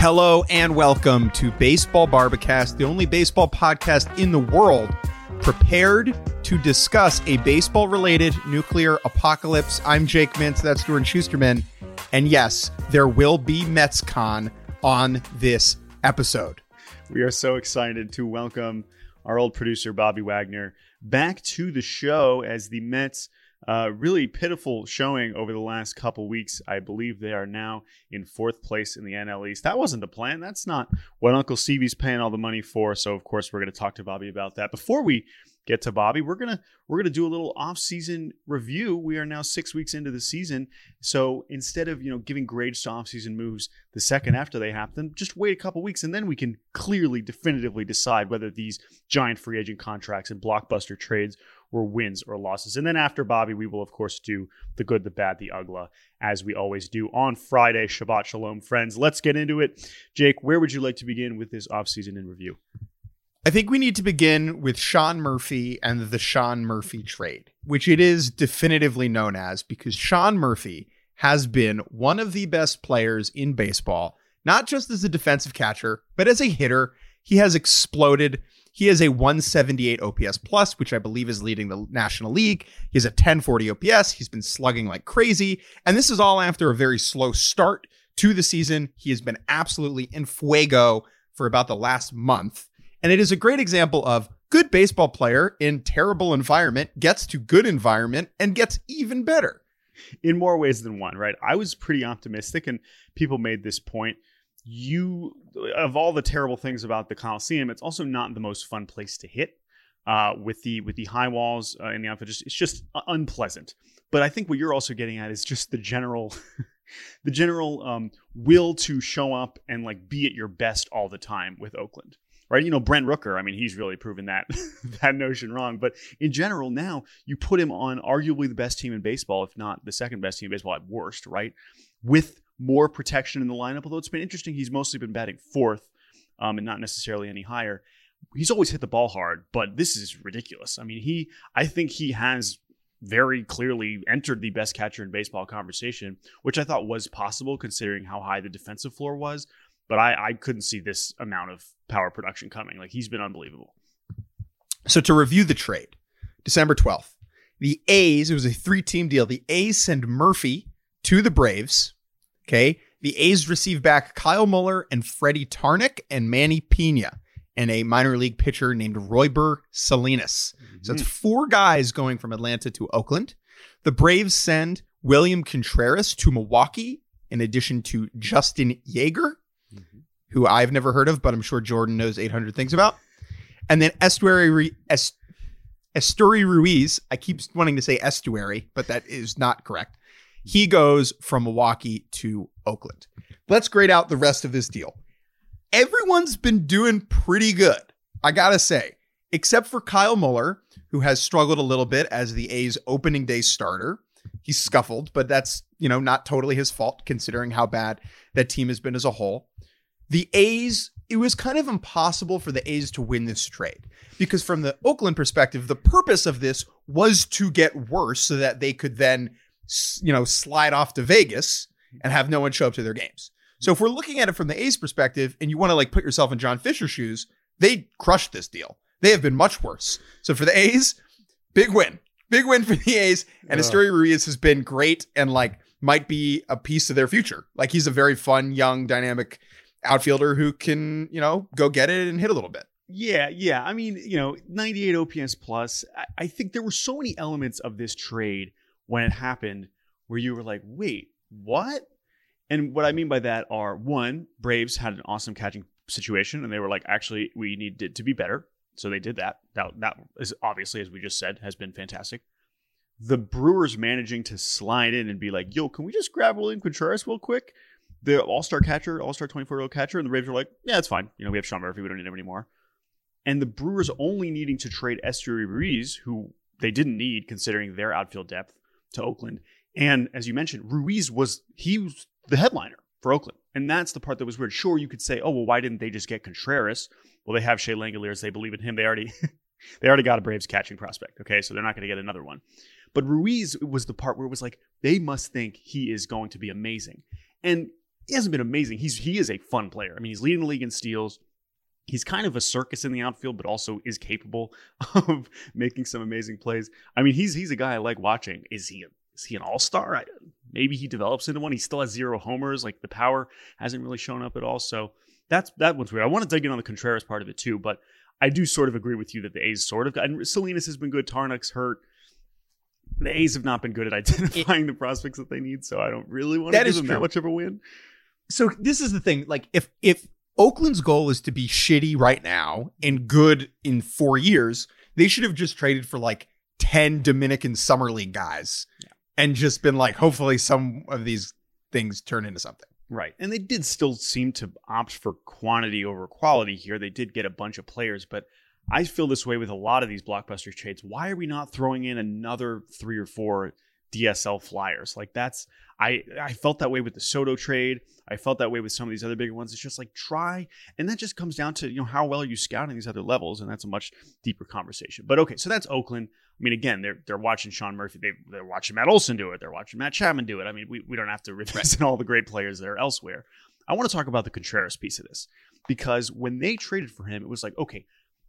Hello and welcome to Baseball Bar-B-Cast, the only baseball podcast in the world prepared to discuss a baseball related nuclear apocalypse. I'm Jake Mintz, that's Stuart Shusterman. And yes, there will be MetsCon on this episode. We are so excited to welcome our old producer, Bobby Wagner, back to the show as the Mets uh, really pitiful showing over the last couple weeks. I believe they are now in fourth place in the NL East. That wasn't the plan. That's not what Uncle Stevie's paying all the money for. So of course we're going to talk to Bobby about that. Before we get to Bobby, we're gonna we're gonna do a little off-season review. We are now six weeks into the season, so instead of you know giving grades to off-season moves the second after they happen, just wait a couple weeks and then we can clearly, definitively decide whether these giant free agent contracts and blockbuster trades were wins or losses. And then after Bobby, we will, of course, do the good, the bad, the ugly, as we always do on Friday. Shabbat Shalom, friends. Let's get into it. Jake, where would you like to begin with this offseason in review? I think we need to begin with Sean Murphy and the Sean Murphy trade, which it is definitively known as because Sean Murphy has been one of the best players in baseball, not just as a defensive catcher, but as a hitter. He has exploded he has a 178 OPS plus, which I believe is leading the National League. He has a 1040 OPS. He's been slugging like crazy. And this is all after a very slow start to the season. He has been absolutely in fuego for about the last month. And it is a great example of good baseball player in terrible environment gets to good environment and gets even better. In more ways than one, right? I was pretty optimistic, and people made this point you of all the terrible things about the Coliseum, it's also not the most fun place to hit. Uh, with the with the high walls uh, in the outfield, just, it's just unpleasant. But I think what you're also getting at is just the general, the general um, will to show up and like be at your best all the time with Oakland, right? You know, Brent Rooker. I mean, he's really proven that that notion wrong. But in general, now you put him on arguably the best team in baseball, if not the second best team in baseball at worst, right? With more protection in the lineup. Although it's been interesting, he's mostly been batting fourth um, and not necessarily any higher. He's always hit the ball hard, but this is ridiculous. I mean, he, I think he has very clearly entered the best catcher in baseball conversation, which I thought was possible considering how high the defensive floor was. But I, I couldn't see this amount of power production coming. Like he's been unbelievable. So to review the trade, December 12th, the A's, it was a three team deal. The A's send Murphy to the Braves Okay. The A's receive back Kyle Muller and Freddy Tarnok and Manny Pena and a minor league pitcher named Royber Salinas. Mm-hmm. So it's four guys going from Atlanta to Oakland. The Braves send William Contreras to Milwaukee in addition to Justin Yeager, mm-hmm. who I've never heard of, but I'm sure Jordan knows 800 things about. And then Estuary, Est- Esteury Ruiz. I keep wanting to say estuary, but that is not correct. He goes from Milwaukee to Oakland. Let's grade out the rest of this deal. Everyone's been doing pretty good, I gotta say, except for Kyle Muller, who has struggled a little bit as the A's opening day starter. He's scuffled, but that's, you know, not totally his fault considering how bad that team has been as a whole. The A's, it was kind of impossible for the A's to win this trade because, from the Oakland perspective, the purpose of this was to get worse so that they could then you know, slide off to Vegas and have no one show up to their games. So if we're looking at it from the A's perspective and you want to like put yourself in John Fisher's shoes, they crushed this deal They have been much worse. So for the A's, big win. Big win for the A's. And Esteury Ruiz has been great and like might be a piece of their future. Like he's a very fun, young, dynamic outfielder who can, you know, go get it and hit a little bit. Yeah, yeah. I mean, you know, 98 OPS plus. I, I think there were so many elements of this trade when it happened where you were like, wait, what? And what I mean by that are one, Braves had an awesome catching situation, and they were like, actually, we needed to be better. So they did that. That that is obviously, as we just said, has been fantastic. The Brewers managing to slide in and be like, yo, can we just grab William Contreras real quick? The all-star catcher, all-star 24-year-old catcher, and the Braves were like, yeah, it's fine. You know, we have Sean Murphy, we don't need him anymore. And the Brewers only needing to trade Esteury Ruiz, who they didn't need considering their outfield depth, to Oakland. And as you mentioned, Ruiz was he was the headliner for Oakland. And that's the part that was weird. Sure, you could say, oh, well, why didn't they just get Contreras? Well, they have Shea Langeliers. They believe in him. They already they already got a Braves catching prospect. Okay, so they're not going to get another one. But Ruiz was the part where it was like, they must think he is going to be amazing. And he hasn't been amazing. He's he is a fun player. I mean, he's leading the league in steals. He's kind of a circus in the outfield, but also is capable of making some amazing plays. I mean, he's he's a guy I like watching. Is he a, is he an all star? Maybe he develops into one. He still has zero homers. Like the power hasn't really shown up at all. So that's that one's weird. I want to dig in on the Contreras part of it too, but I do sort of agree with you that the A's sort of got, and Salinas has been good. Tarnok's hurt. The A's have not been good at identifying the prospects that they need, so I don't really want to give them true. that much of a win. So this is the thing. Like if if Oakland's goal is to be shitty right now and good in four years, they should have just traded for like 10 Dominican summer league guys and just been like, hopefully some of these things turn into something. Right. And they did still seem to opt for quantity over quality here. They did get a bunch of players, but I feel this way with a lot of these blockbuster trades. Why are we not throwing in another three or four DSL flyers? Like that's I I felt that way with the Soto trade. I felt that way with some of these other bigger ones. It's just like try, and that just comes down to you know how well are you scouting these other levels, and that's a much deeper conversation. But okay, so that's Oakland. I mean, again, they're they're watching Sean Murphy. They they're watching Matt Olson do it. They're watching Matt Chapman do it. I mean, we, we don't have to revisit all the great players that are elsewhere. I want to talk about the Contreras piece of this because when they traded for him, it was like, okay,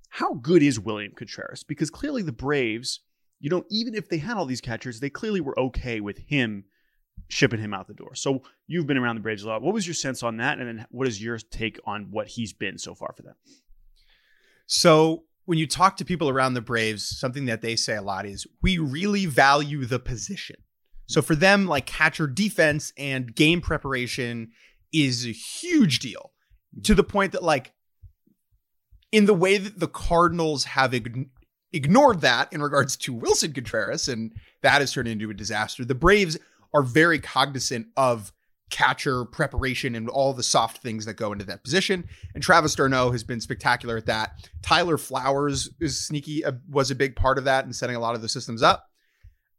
how good is William Contreras? Because clearly the Braves, you know, even if they had all these catchers, they clearly were okay with him shipping him out the door. So you've been around the Braves a lot. What was your sense on that? And then what is your take on what he's been so far for them? So when you talk to people around the Braves, something that they say a lot is we really value the position. So for them, like catcher defense and game preparation is a huge deal to the point that, like, in the way that the Cardinals have ign- ignored that in regards to Willson Contreras, and that has turned into a disaster, the Braves are very cognizant of catcher preparation and all the soft things that go into that position. And Travis d'Arnaud has been spectacular at that. Tyler Flowers is sneaky, uh, was a big part of that and setting a lot of the systems up.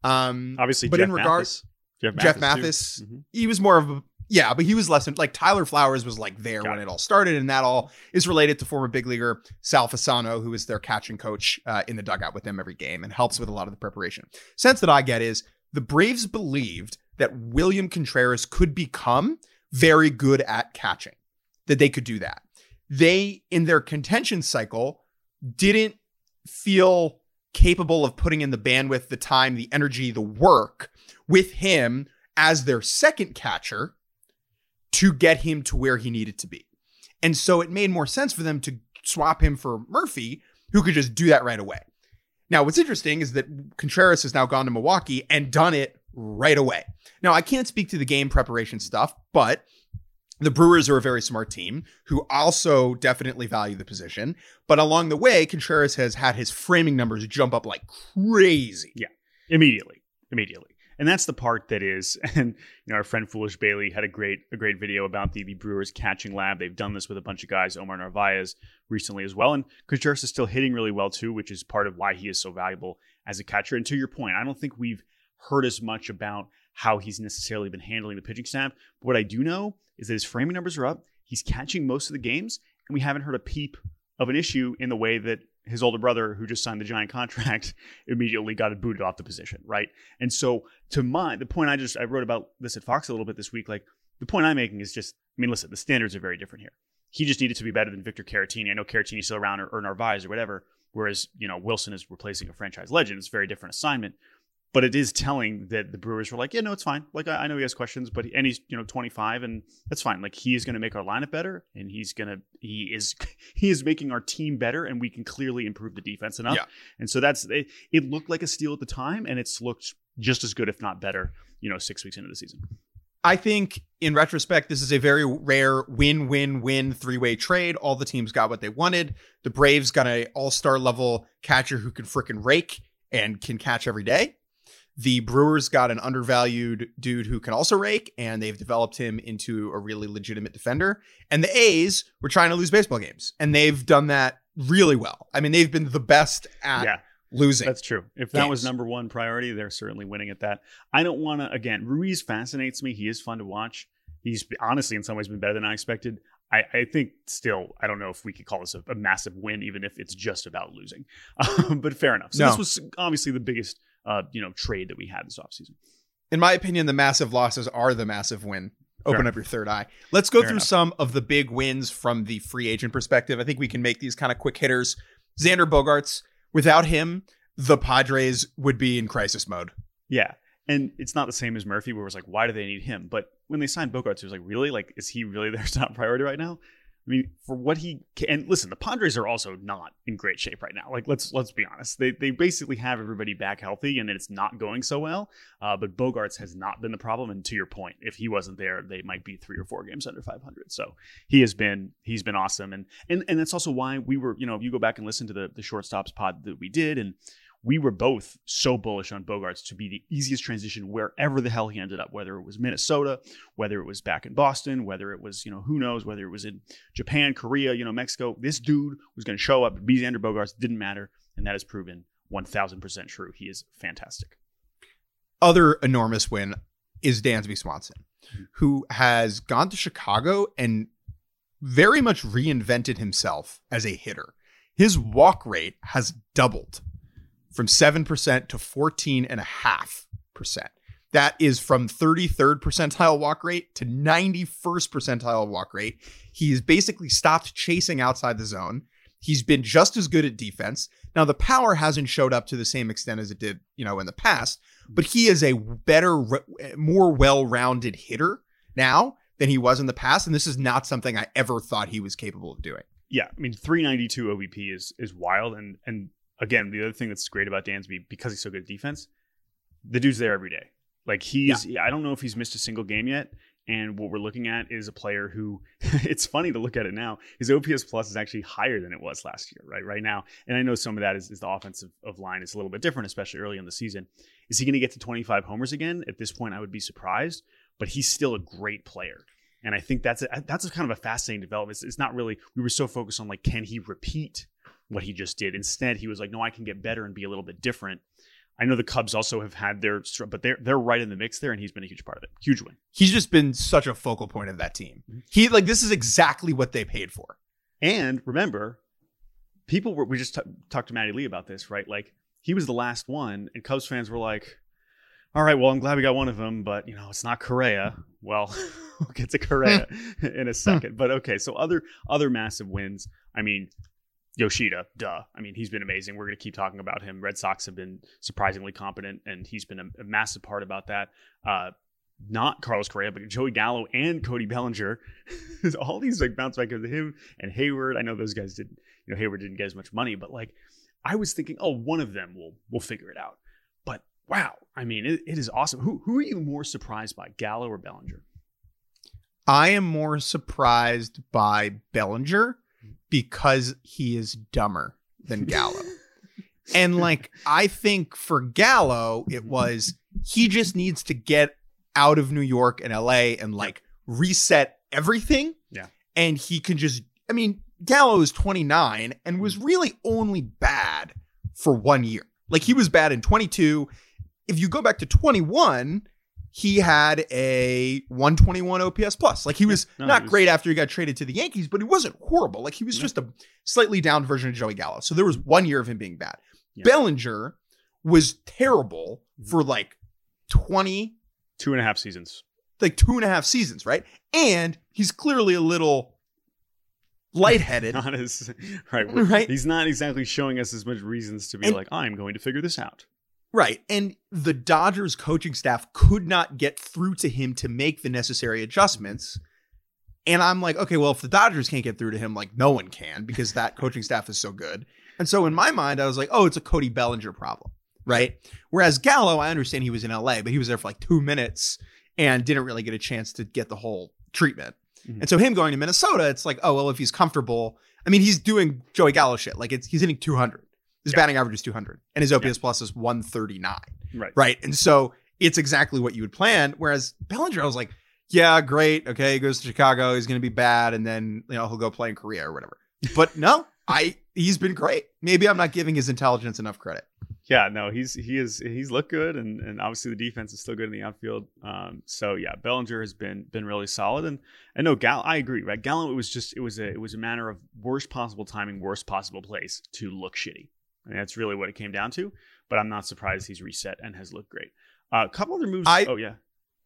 Um, Obviously, but Jeff in regards, Mathis. Jeff Jeff too. Mathis, Mhm. he was more of a yeah, but he was less than like Tyler Flowers was like there Got when it. it all started, and that all is related to former big leaguer Sal Fasano, who is their catching coach uh, in the dugout with them every game and helps with a lot of the preparation. Sense that I get is the Braves believed that William Contreras could become very good at catching, that they could do that. They in their contention cycle didn't feel capable of putting in the bandwidth, the time, the energy, the work with him as their second catcher to get him to where he needed to be. And so it made more sense for them to swap him for Murphy, who could just do that right away. Now, what's interesting is that Contreras has now gone to Milwaukee and done it right away. Now, I can't speak to the game preparation stuff, but the Brewers are a very smart team who also definitely value the position. But along the way, Contreras has had his framing numbers jump up like crazy. Yeah, immediately immediately and that's the part that is and you know our friend foolish bailey had a great a great video about the, the brewers catching lab. They've done this with a bunch of guys omar narvaez recently as well. And contreras is still hitting really well too which is part of why he is so valuable as a catcher. And to your point i don't think we've heard as much about how he's necessarily been handling the pitching staff. But what i do know is that his framing numbers are up. He's catching most of the games and we haven't heard a peep of an issue in the way that his older brother, who just signed the giant contract, immediately got booted off the position, right? And so, to my the point I just I wrote about this at Fox a little bit this week. Like the point I'm making is just, I mean, listen, the standards are very different here. He just needed to be better than Victor Caratini. I know Caratini's still around or, or Narvaez or whatever, whereas you know Wilson is replacing a franchise legend. It's a very different assignment. But it is telling that the Brewers were like, yeah, no, it's fine. Like I, I know he has questions, but he, and he's you know 25, and that's fine. Like he is going to make our lineup better, and he's gonna he is he is making our team better, and we can clearly improve the defense enough. Yeah. And so that's it, it. Looked like a steal at the time, and it's looked just as good, if not better. You know, six weeks into the season. I think in retrospect, this is a very rare win win win three way trade. All the teams got what they wanted. The Braves got an all star level catcher who can freaking rake and can catch every day. The Brewers got an undervalued dude who can also rake, and they've developed him into a really legitimate defender. And the A's were trying to lose baseball games, and they've done that really well. I mean, they've been the best at yeah. losing. That's true. If that was number one priority, they're certainly winning at that. I don't want to. Again, Ruiz fascinates me. He is fun to watch. He's honestly, in some ways, been better than I expected. I, I think still, I don't know if we could call this a, a massive win, even if it's just about losing. Um, but fair enough. So No. this was obviously the biggest, uh, you know, trade that we had this offseason. in my opinion, the massive losses are the massive win. Open Fair up your third eye. Let's go Fair through enough. some of the big wins from the free agent perspective. I think we can make these kind of quick hitters. Xander Bogaerts, without him, the Padres would be in crisis mode. Yeah. And it's not the same as Murphy, where it was like, why do they need him? But when they signed Bogaerts, it was like, really? Like, is he really their top priority right now? I mean, for what he can, and listen, the Padres are also not in great shape right now. Like, let's let's be honest. They they basically have everybody back healthy, and it's not going so well. Uh, but Bogaerts has not been the problem. And to your point, if he wasn't there, they might be three or four games under 500. So he has been he's been awesome, and and and that's also why we were, you know, if you go back and listen to the the shortstops pod that we did, and we were both so bullish on Bogaerts to be the easiest transition wherever the hell he ended up, whether it was Minnesota, whether it was back in Boston, whether it was, you know, who knows, whether it was in Japan, Korea, you know, Mexico. This dude was going to show up, be Xander Bogaerts, didn't matter. And that has proven 1000% true. He is fantastic. Other enormous win is Dansby Swanson, mm-hmm. who has gone to Chicago and very much reinvented himself as a hitter. His walk rate has doubled from 7% to 14.5%. That is from 33rd percentile walk rate to 91st percentile walk rate. He has basically stopped chasing outside the zone. He's been just as good at defense. Now the power hasn't showed up to the same extent as it did, you know, in the past, but he is a better, more well-rounded hitter now than he was in the past, and this is not something I ever thought he was capable of doing. Yeah, I mean, 392 OBP is is wild. And and again, the other thing that's great about Dansby, because he's so good at defense, the dude's there every day. Like he's, I don't know if he's missed a single game yet. And what we're looking at is a player who, it's funny to look at it now. His OPS plus is actually higher than it was last year, right? Right now, and I know some of that is, is the offensive of line is a little bit different, especially early in the season. Is he going to get to 25 homers again? At this point, I would be surprised, but he's still a great player. And I think that's a, that's a kind of a fascinating development. It's, it's not really we were so focused on like can he repeat what he just did. Instead, he was like, no, I can get better and be a little bit different. I know the Cubs also have had their, but they're they're right in the mix there, and he's been a huge part of it. Huge win. He's just been such a focal point of that team. Mm-hmm. He like this is exactly what they paid for. And remember, people were we just t- talked to Matty Lee about this, right? Like he was the last one, and Cubs fans were like, "All right, well, I'm glad we got one of them, but you know, it's not Correa." Well, we'll get to Correa in a second, but okay. So other other massive wins. I mean, Yoshida, duh. I mean, he's been amazing. We're going to keep talking about him. Red Sox have been surprisingly competent, and he's been a, a massive part about that. Uh, not Carlos Correa, but Joey Gallo and Cody Bellinger. All these like bounce back of him and Hayward. I know those guys didn't, you know, Hayward didn't get as much money, but like I was thinking, oh, one of them will will figure it out. But wow, I mean, it, it is awesome. Who who are you more surprised by, Gallo or Bellinger? I am more surprised by Bellinger because he is dumber than Gallo. and like I think for Gallo, it was he just needs to get out of New York and LA and like reset everything. Yeah. And he can just I mean, Gallo is 29 and was mm. really only bad for one year. Like he was bad in 22. If you go back to 21, he had a 121 OPS plus. Like he was no, not he was- great after he got traded to the Yankees, but he wasn't horrible. Like he was No. just a slightly down version of Joey Gallo. So there was one year of him being bad. Yeah. Bellinger was terrible mm-hmm. for like 20, Two and a half seasons. like two and a half seasons, right? And he's clearly a little lightheaded. Not as right, Right. He's not exactly showing us as much reasons to be And- like, I'm going to figure this out. Right. And the Dodgers coaching staff could not get through to him to make the necessary adjustments. And I'm like, okay, well, if the Dodgers can't get through to him, like no one can because that coaching staff is so good. And so in my mind, I was like, oh, it's a Cody Bellinger problem. Right. Whereas Gallo, I understand he was in LA, but he was there for like two minutes and didn't really get a chance to get the whole treatment. Mhm. And so him going to Minnesota, it's like, oh, well, if he's comfortable, I mean, he's doing Joey Gallo shit. Like it's he's hitting 200. His Yeah. batting average is 200 and his OPS plus is 139 Right. right? And so it's exactly what you would plan. Whereas Bellinger, I was like, yeah, great, okay, he goes to Chicago, he's going to be bad, and then you know he'll go play in Korea or whatever. But no, I he's been great. Maybe I'm not giving his intelligence enough credit. Yeah, no, he's he is he's looked good, and and obviously the defense is still good in the outfield. Um, so yeah, Bellinger has been been really solid, and and no, Gal, I agree. Right, Gallant, it was just it was a it was a matter of worst possible timing, worst possible place to look shitty, and that's really what it came down to. But I'm not surprised he's reset and has looked great. Uh, a couple other moves. I- oh yeah,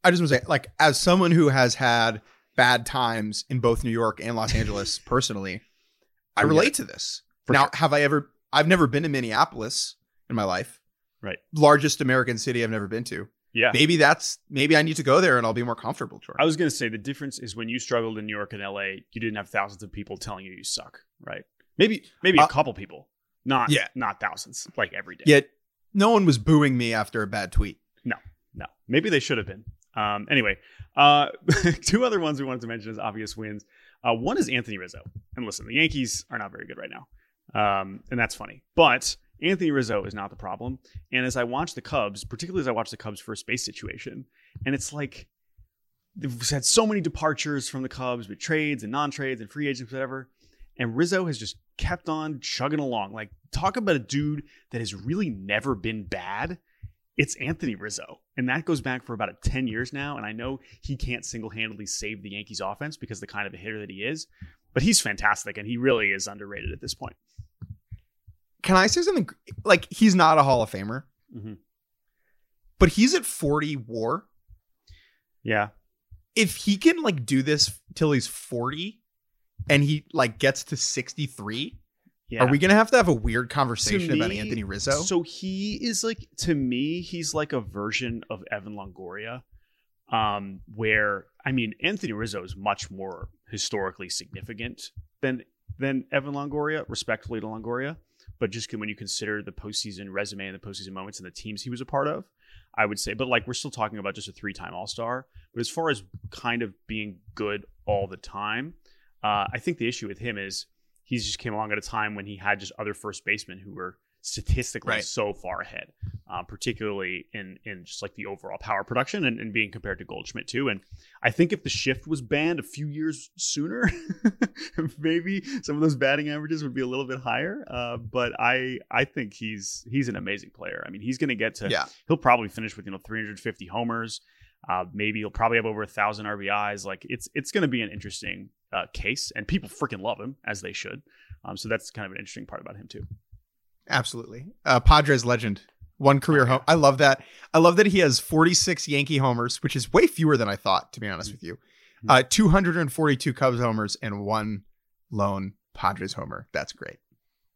I just want to say, like, as someone who has had bad times in both New York and Los Angeles personally, I relate it. to this. For now, sure. have I ever? I've never been to Minneapolis in my life. Right. Largest American city I've never been to. yeah. Maybe that's maybe I need to go there and I'll be more comfortable. Jordan. I was gonna say the difference is when you struggled in New York and LA, you didn't have thousands of people telling you you suck, right? Maybe maybe Uh, a couple people, not yeah. not thousands, like every day. Yet no one was booing me after a bad tweet. No, no. maybe they should have been. Um, anyway, uh, two other ones we wanted to mention as obvious wins. Uh, one is Anthony Rizzo. And listen, the Yankees are not very good right now. Um, and that's funny. But Anthony Rizzo is not the problem. And as I watch the Cubs, particularly as I watch the Cubs first base situation, and it's like they've had so many departures from the Cubs with trades and non trades and free agents, whatever. And Rizzo has just kept on chugging along. Like, talk about a dude that has really never been bad it's Anthony Rizzo. And that goes back for about 10 years now. And I know he can't single handedly save the Yankees offense because the kind of a hitter that he is, but he's fantastic and he really is underrated at this point. Can I say something? Like he's not a Hall of Famer, Mhm. but he's at 40 WAR. Yeah. If he can like do this till he's 40, and he like gets to 63, Yeah. are we gonna have to have a weird conversation To about Anthony Rizzo? So he is like to me, he's like a version of Evan Longoria. Um, where I mean, Anthony Rizzo is much more historically significant than than Evan Longoria, respectfully to Longoria. But just when you consider the postseason resume and the postseason moments and the teams he was a part of, I would say, but like we're still talking about just a three time All Star. But as far as kind of being good all the time, uh, I think the issue with him is he's just came along at a time when he had just other first basemen who were statistically Right. so far ahead, uh, particularly in in just like the overall power production and, and being compared to Goldschmidt too. And I think if the shift was banned a few years sooner, maybe some of those batting averages would be a little bit higher. Uh, but I I think he's he's an amazing player. I mean, he's going to get to yeah, he'll probably finish with you know 350 homers. Uh, maybe he'll probably have over a thousand RBIs. Like it's it's going to be an interesting uh, case, and people freaking love him as they should. Um, so that's kind of an interesting part about him too. absolutely. Uh, Padres legend, one career home. I love that. I love that he has 46 Yankee homers, which is way fewer than I thought, to be honest with you. Uh, 242 Cubs homers and one lone Padres homer. That's great.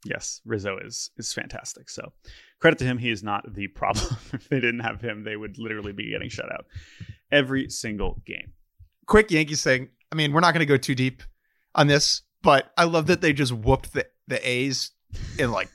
Yes, Rizzo is is fantastic. So credit to him. He is not the problem. if they didn't have him, they would literally be getting shut out every single game. quick Yankees thing. I mean, we're not going to go too deep on this, but I love that they just whooped the, the A's and like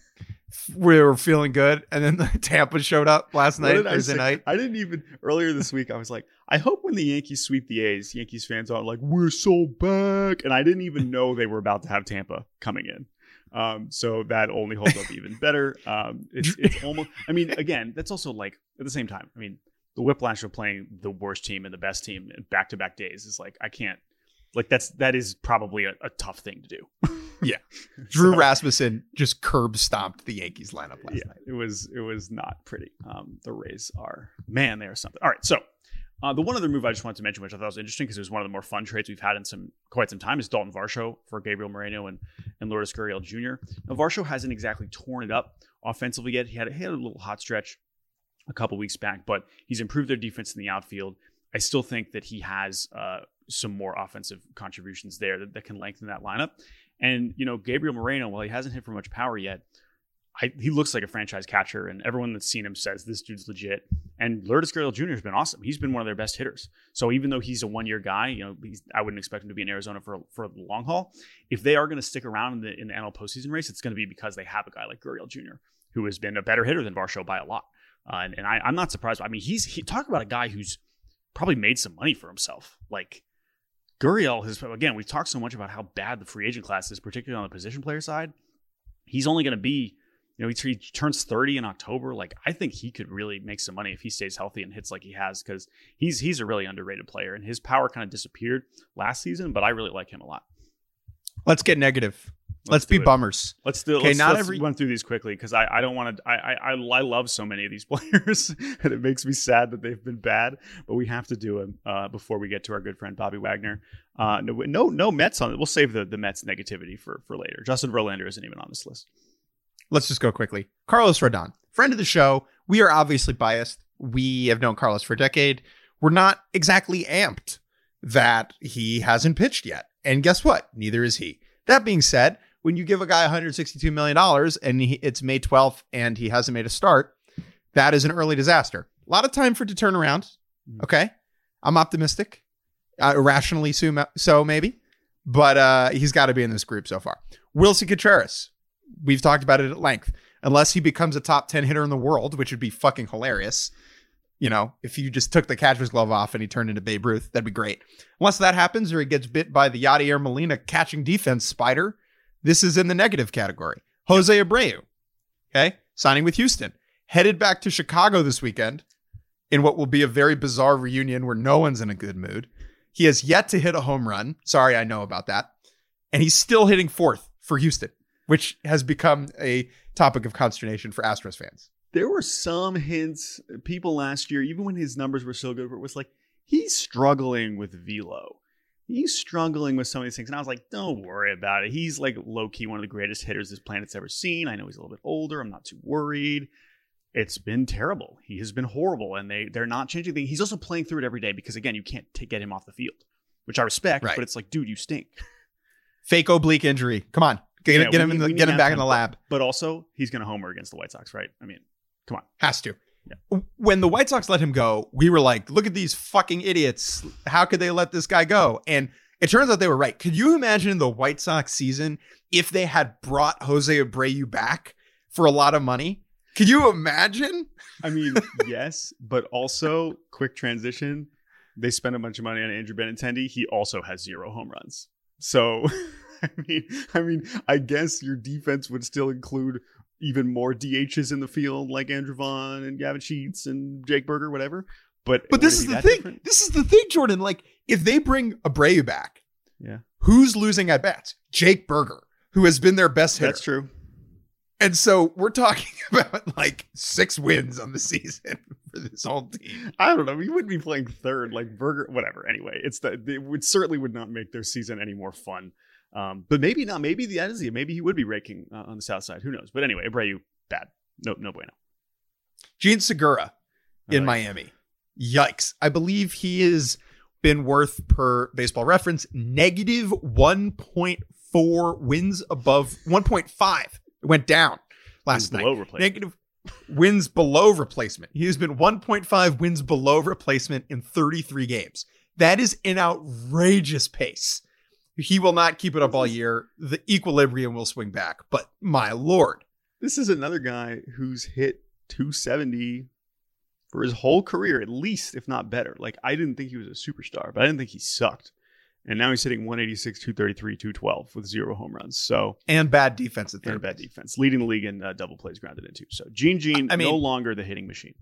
we were feeling good, and then the Tampa showed up last night, did I Thursday night. I didn't even earlier this week. I was like, I hope when the Yankees sweep the A's, Yankees fans aren't like, "We're so back," and I didn't even know they were about to have Tampa coming in. Um, so that only holds up even better. Um, it's, it's almost. I mean, again, that's also like at the same time. I mean, the whiplash of playing the worst team and the best team back to back days is like I can't. Like that's that is probably a, a tough thing to do. Yeah. Drew So- Rasmussen just curb stomped the Yankees lineup last yeah, night. it was it was not pretty. Um, the Rays are man, they are something. All right, so uh, the one other move I just wanted to mention, which I thought was interesting because it was one of the more fun trades we've had in some quite some time, is Dalton Varsho for Gabriel Moreno and and Lourdes Gurriel Jr. Now Varsho hasn't exactly torn it up offensively yet. He had he had a little hot stretch a couple weeks back, but he's improved their defense in the outfield. I still think that he has uh, some more offensive contributions there that, that can lengthen that lineup. And you know, Gabriel Moreno, while he hasn't hit for much power yet, I, he looks like a franchise catcher, and everyone that's seen him says this dude's legit. And Lourdes Gurriel Jr. has been awesome. He's been one of their best hitters. So even though he's a one year guy, you know, I wouldn't expect him to be in Arizona for for the long haul. If they are going to stick around in the in the NL postseason race, it's going to be because they have a guy like Gurriel Jr. who has been a better hitter than Varsho by a lot. Uh, and, and I, am not surprised. I mean, he's he, talk about a guy who's probably made some money for himself. Like Gurriel has again, we've talked so much about how bad the free agent class is, particularly on the position player side. He's only going to be you know, he, he, turns 30 in October. Like, I think he could really make some money if he stays healthy and hits like he has because he's he's a really underrated player and his power kind of disappeared last season, but I really like him a lot. Let's get negative. Let's, let's be it. bummers. Let's do. Okay, let's, not let's every run through these quickly because I, I don't want to. I, I I love so many of these players and it makes me sad that they've been bad. But we have to do them uh, before we get to our good friend Bobby Wagner. Uh, no, no, no Mets on it. We'll save the the Mets negativity for for later. Justin Verlander isn't even on this list let's just go quickly. Carlos Rodon, friend of the show. We are obviously biased. We have known Carlos for a decade. We're not exactly amped that he hasn't pitched yet. And guess what? Neither is he. That being said, when you give a guy $162 million and he, it's May 12th and he hasn't made a start, that is an early disaster. A lot of time for it to turn around. Mm. Okay. I'm optimistic, uh, irrationally so, so maybe, but uh, he's got to be in this group so far. Willson Contreras, we've talked about it at length. Unless he becomes a top 10 hitter in the world, which would be fucking hilarious. You know, if you just took the catcher's glove off and he turned into Babe Ruth, that'd be great. Unless that happens or he gets bit by the Yadier Molina catching defense spider, this is in the negative category. Jose Abreu, okay, signing with Houston, headed back to Chicago this weekend in what will be a very bizarre reunion where no one's in a good mood. He has yet to hit a home run. Sorry, I know about that. And he's still hitting fourth for Houston which has become a topic of consternation for Astros fans. There were some hints, people last year, even when his numbers were so good, where it was like, he's struggling with velo. He's struggling with some of these things. And I was like, don't worry about it. He's like low key one of the greatest hitters this planet's ever seen. I know he's a little bit older. I'm not too worried. It's been terrible. He has been horrible, and they they're not changing things. He's also playing through it every day because again, you can't t- get him off the field, which I respect. Right. But it's like, dude, you stink. Fake oblique injury. Come on. Get, yeah, get him in the, get him back in the lab. But also, he's going to homer against the White Sox, right? I mean, come on, has to. When the White Sox let him go, we were like, "Look at these fucking idiots! How could they let this guy go?" And it turns out they were right. Could you imagine the White Sox season if they had brought Jose Abreu back for a lot of money? Could you imagine? I mean, yes, but also quick transition. They spent a bunch of money on Andrew Benintendi. He also has zero home runs. So I mean, I mean, I guess your defense would still include even more DHs in the field, like Andrew Vaughn and Gavin Sheets and Jake Burger, whatever. But but this is the thing. Different? This is the thing, Jordan. Like, if they bring Abreu back, yeah, who's losing at bats? Jake Burger, who has been their best hitter. That's true. And so we're talking about like six wins on the season for this whole team. I don't know. We wouldn't be playing third, like Burger, whatever. Anyway, it's the it would certainly would not make their season any more fun. Um, but maybe not. Maybe the end is maybe he would be raking uh, on the south side. Who knows? But anyway, Abreu bad. No, no bueno. Jean Segura in Miami. Yikes! I believe he has been worth per Baseball Reference negative one point four wins above one point five. It went down last night. Negative wins below replacement. He has been 1.5 wins below replacement in 33 games. That is an outrageous pace. He will not keep it up all year. The equilibrium will swing back. But my lord. This is another guy who's hit 270 for his whole career, at least, if not better. Like, I didn't think he was a superstar, but I didn't think he sucked. And now he's hitting 186, 233, 212 with zero home runs. So and bad defense at and bad defense, leading the league in uh, double plays grounded into. So Jean Jean, I mean, no longer the hitting machine.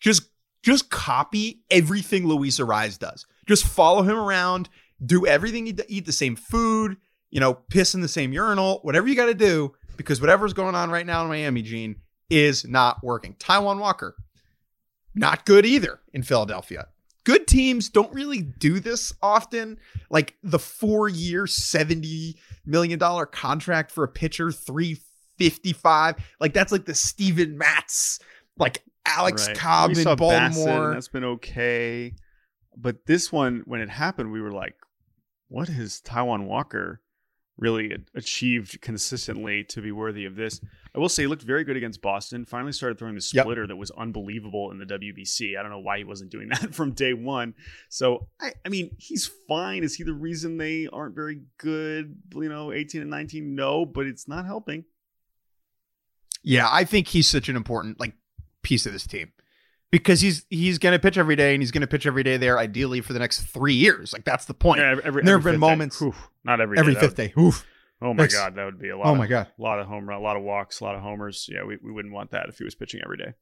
Just just copy everything Luis Arraez does. Just follow him around do everything you eat the same food, you know, piss in the same urinal, whatever you got to do, because whatever's going on right now in Miami, Jean, is not working. Taijuan Walker, not good either in Philadelphia. Good teams don't really do this often. Like the four year, $70 million contract for a pitcher, 355. Like that's like the Steven Matz, like Alex right. Cobb in Baltimore. Bassitt, that's been okay. But this one, when it happened, we were like, what is Taijuan Walker really achieved consistently to be worthy of this. I will say he looked very good against Boston. Finally started throwing the Yep. splitter that was unbelievable in the WBC. I don't know why he wasn't doing that from day one. So I, I mean, he's fine. Is he the reason they aren't very good? You know, 18 and 19, no, but it's not helping. Yeah, I think he's such an important like piece of this team because he's he's going to pitch every day and he's going to pitch every day there, ideally for the next three years. Like that's the point. Yeah, every, every, There have been moments- Whew, not every every day. fifth day. Oof. Oh my That's- god, that would be a lot. Oh of, my god. a lot of home run, a lot of walks, a lot of homers. Yeah, we, we wouldn't want that if he was pitching every day.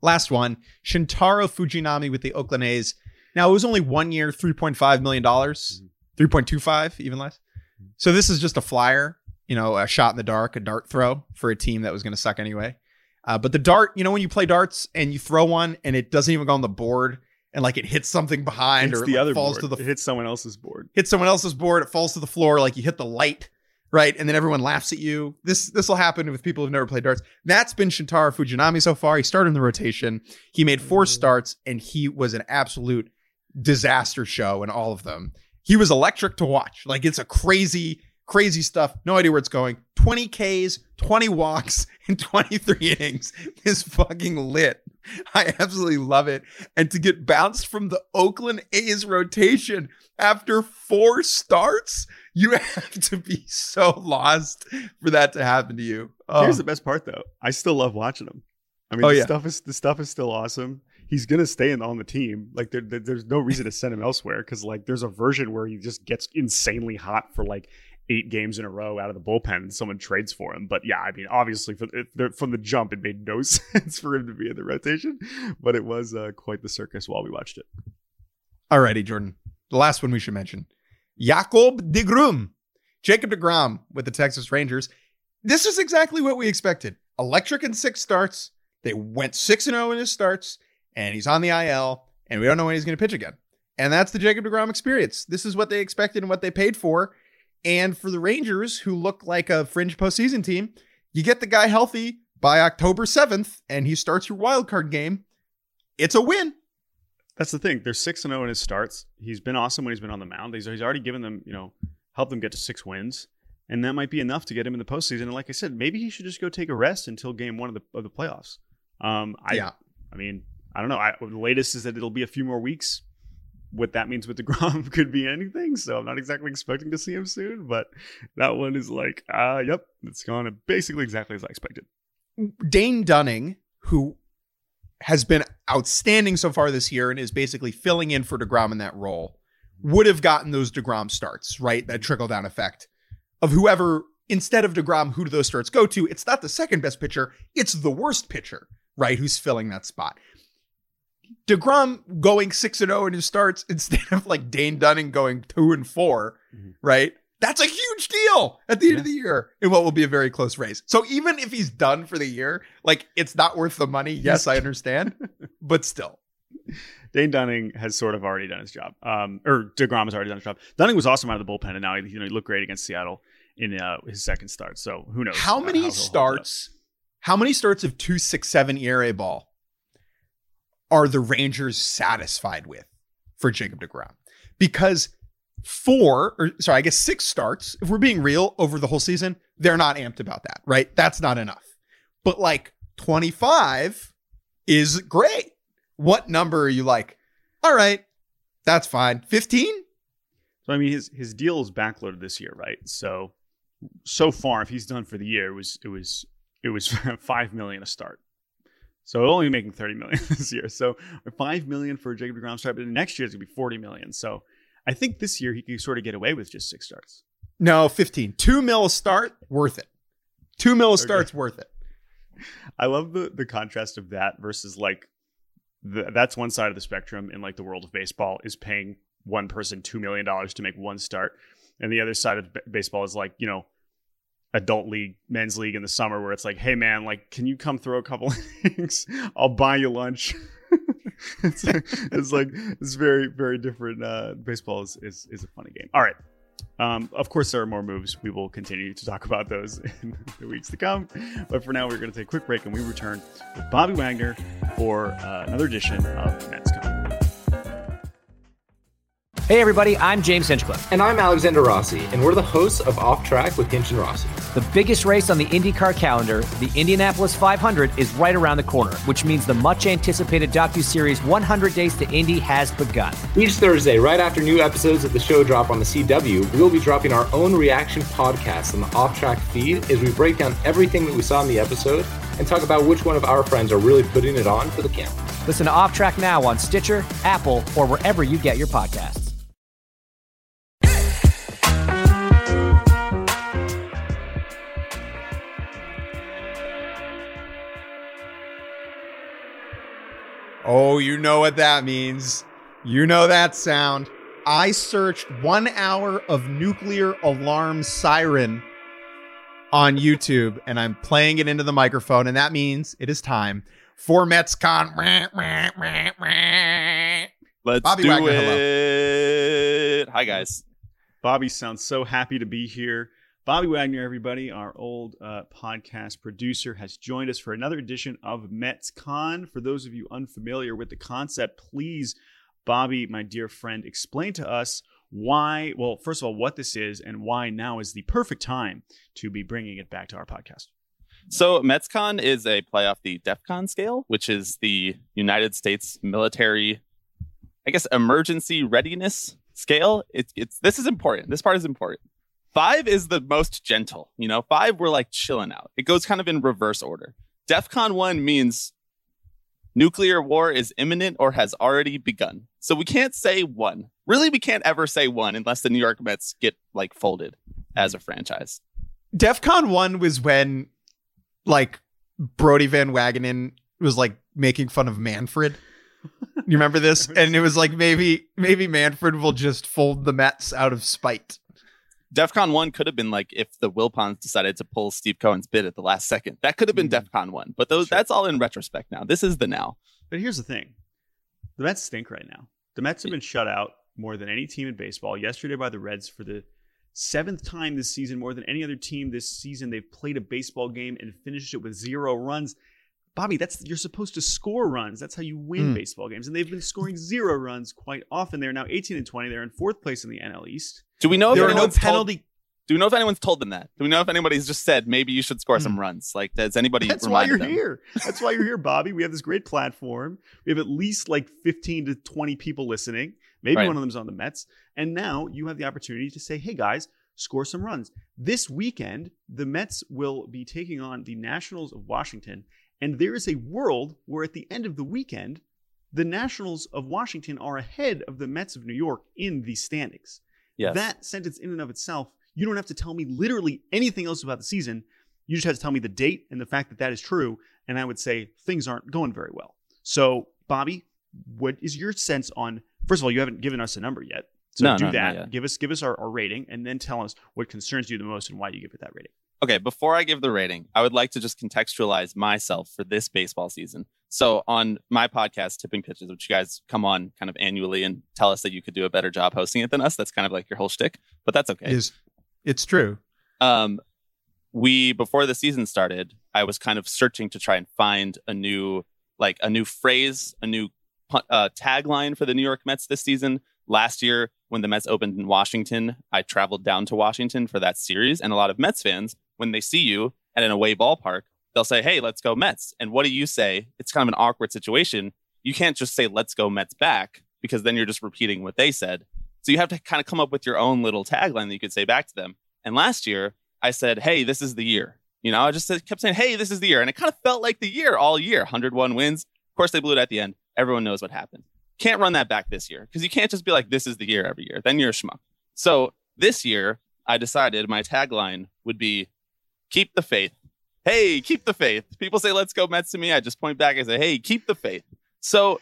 Last one, Shintaro Fujinami with the Oakland A's. Now it was only one year, three point five million dollars, mm-hmm. three point two five, even less. Mm-hmm. So this is just a flyer, you know, a shot in the dark, a dart throw for a team that was going to suck anyway. Uh, but the dart, you know, when you play darts and you throw one and it doesn't even go on the board and like it hits something behind It's or it, the like, other falls board. to the it hits someone else's board. hits someone else's board, it falls to the floor, like you hit the light, right? And then everyone laughs at you. This this will happen with people who've never played darts. That's been Shintaro Fujinami so far. He started in the rotation. He made four starts, and he was an absolute disaster show in all of them. He was electric to watch. Like it's a crazy, crazy stuff. No idea where it's going. 20 Ks, 20 walks, and 23 innings is fucking lit. I absolutely love it. And to get bounced from the Oakland A's rotation after four starts, you have to be so lost for that to happen to you. Oh, Here's the best part, though. I still love watching him. I mean, Oh, the yeah. stuff is the stuff is still awesome. He's gonna stay in, on the team. Like, there, there- there's no reason to send him elsewhere because, like, there's a version where he just gets insanely hot for like eight games in a row out of the bullpen, and someone trades for him. But yeah, I mean, obviously, from the jump, it made no sense for him to be in the rotation. But it was uh, quite the circus while we watched it. Alrighty, Jordan. The last one we should mention. Jacob deGrom. Jacob de Grom with the Texas Rangers. This is exactly what we expected. Electric in six starts. They went 6 and 0 in his starts, and he's on the IL, and we don't know when he's going to pitch again. And that's the Jacob de Grom experience. This is what they expected and what they paid for. And for the Rangers, who look like a fringe postseason team, you get the guy healthy by October 7th, and he starts your wild card game. It's a win. That's the thing. They're six and zero in his starts. He's been awesome when he's been on the mound. He's, he's already given them, you know, helped them get to six wins, and that might be enough to get him in the postseason. And like I said, maybe he should just go take a rest until game one of the of the playoffs. Um, I, Yeah. I mean, I don't know. I, the latest is that it'll be a few more weeks. What that means with Degrom could be anything. So I'm not exactly expecting to see him soon, but that one is like, uh, yep, it's gone basically exactly as I expected. Dane Dunning, who has been outstanding so far this year and is basically filling in for DeGrom in that role, would have gotten those DeGrom starts, right? That trickle down effect of whoever, instead of DeGrom, who do those starts go to? It's not the second best pitcher, it's the worst pitcher, right? Who's filling that spot. DeGrom going 6 and 0 in his starts instead of like Dane Dunning going 2 and 4, Mhm. right? That's a huge deal at the end of the year in what will be a very close race. So even if he's done for the year, like it's not worth the money. Yes, I understand, but still. Dane Dunning has sort of already done his job. Um, or Degrom has already done his job. Dunning was awesome out of the bullpen, and now he, you know he looked great against Seattle in uh, his second start. So who knows? How uh, many up. starts? How many starts of 267 ERA ball are the Rangers satisfied with for Jacob DeGrom? Because four, or sorry, I guess six starts, if we're being real over the whole season, they're not amped about that, right? That's not enough. But like 25 is great. What number are you like? All right, that's fine. 15? So I mean, his his deal is backloaded this year, right? So so far, if he's done for the year, it was it was it was five million a start. So only making thirty million this year. So five million for Jacob Degrom start, but next year it's gonna be forty million. So I think this year he could sort of get away with just six starts. No, 15. Two mil a start, worth it. Two mil a Okay. start's worth it. I love the the contrast of that versus like the, that's one side of the spectrum in like the world of baseball is paying one person two million dollars to make one start, and the other side of b- baseball is like you know adult league, men's league in the summer where it's like, hey man, like can you come throw a couple innings? I'll buy you lunch. it's, it's like it's very very different. Uh, baseball is, is is a funny game. All right. Um, of course, there are more moves. We will continue to talk about those in the weeks to come. But for now, we're going to take a quick break and we return with Bobby Wagner for uh, another edition of MetsCon. Hey, everybody, I'm James Hinchcliffe. And I'm Alexander Rossi, and we're the hosts of Off Track with Hinch and Rossi. The biggest race on the IndyCar calendar, the Indianapolis 500, is right around the corner, which means the much anticipated docu-series 100 Days to Indy has begun. Each Thursday, right after new episodes of the show drop on the CW, we will be dropping our own reaction podcast on the Off Track feed as we break down everything that we saw in the episode and talk about which one of our friends are really putting it on for the camera. Listen to Off Track now on Stitcher, Apple, or wherever you get your podcasts. Oh, you know what that means. You know that sound. I searched one hour of nuclear alarm siren on YouTube and I'm playing it into the microphone, and that means it is time for MetsCon. Let's Bobby do Wagner, hello. it. Hi, guys. Bobby sounds so happy to be here. Bobby Wagner, everybody, our old uh, podcast producer, has joined us for another edition of MetsCon. For those of you unfamiliar with the concept, please, Bobby, my dear friend, explain to us why, well, first of all, what this is and why now is the perfect time to be bringing it back to our podcast. So, MetsCon is a play off the DEFCON scale, which is the United States military, I guess, emergency readiness scale. It's it's this is important. This part is important. Five is the most gentle. You know, five we're like chilling out. It goes kind of in reverse order. DEFCON one means nuclear war is imminent or has already begun. So we can't say one. Really, we can't ever say one unless the New York Mets get like folded as a franchise. DEFCON 1 was when, like, Brodie Van Wagenen was, like, making fun of Manfred. You remember this? And it was like maybe maybe Manfred will just fold the Mets out of spite. DEFCON 1 could have been like if the Wilpons decided to pull Steve Cohen's bid at the last second. That could have been Mhm. DEFCON 1. But those Sure. that's all in retrospect now. This is the now. But here's the thing the Mets stink right now. The Mets have been shut out more than any team in baseball. Yesterday by the Reds for the seventh time this season, more than any other team this season. They've played a baseball game and finished it with zero runs. Bobby, that's you're supposed to score runs. That's how you win Mm. baseball games. And they've been scoring zero runs quite often. They're now 18 and 20. They're in fourth place in the NL East. Do we know if there are no anyone's told, penalty. Do we know if anyone's told them that? Do we know if anybody's just said maybe you should score some runs? Like does anybody That's why you're them? here. That's why you're here, Bobby. We have this great platform. We have at least like 15 to 20 people listening. Maybe Right. one of them's on the Mets. And now you have the opportunity to say, hey guys, score some runs. This weekend, the Mets will be taking on the Nationals of Washington. And there is a world where at the end of the weekend, the Nationals of Washington are ahead of the Mets of New York in the standings. Yes. That sentence, in and of itself, you don't have to tell me literally anything else about the season. You just have to tell me the date and the fact that that is true. And I would say things aren't going very well. So, Bobby, what is your sense on? First of all, you haven't given us a number yet. So No, do no, that. Give us give us our, our rating, and then tell us what concerns you the most and why you give it that rating. Okay, before I give the rating, I would like to just contextualize myself for this baseball season. So on my podcast, Tipping Pitches, which you guys come on kind of annually and tell us that you could do a better job hosting it than us. That's kind of like your whole shtick, but that's okay. It is it's true. um, we before the season started, I was kind of searching to try and find a new like a new phrase, a new uh, tagline for the New York Mets this season. Last year, when the Mets opened in Washington, I traveled down to Washington for that series, and a lot of Mets fans, when they see you at an away ballpark, they'll say, "Hey, let's go Mets." And what do you say? It's kind of an awkward situation. You can't just say, "Let's go Mets back," because then you're just repeating what they said. So you have to kind of come up with your own little tagline that you could say back to them. And last year, I said, "Hey, this is the year." You know, I just kept saying, "Hey, this is the year," and it kind of felt like the year all year. 101 wins. Of course, they blew it at the end. Everyone knows what happened. Can't run that back this year because you can't just be like, "This is the year" every year. Then you're a schmuck. So this year, I decided my tagline would be, "Keep the faith." Hey, keep the faith. People say, "Let's go Mets" to me. I just point back and say, "Hey, keep the faith." So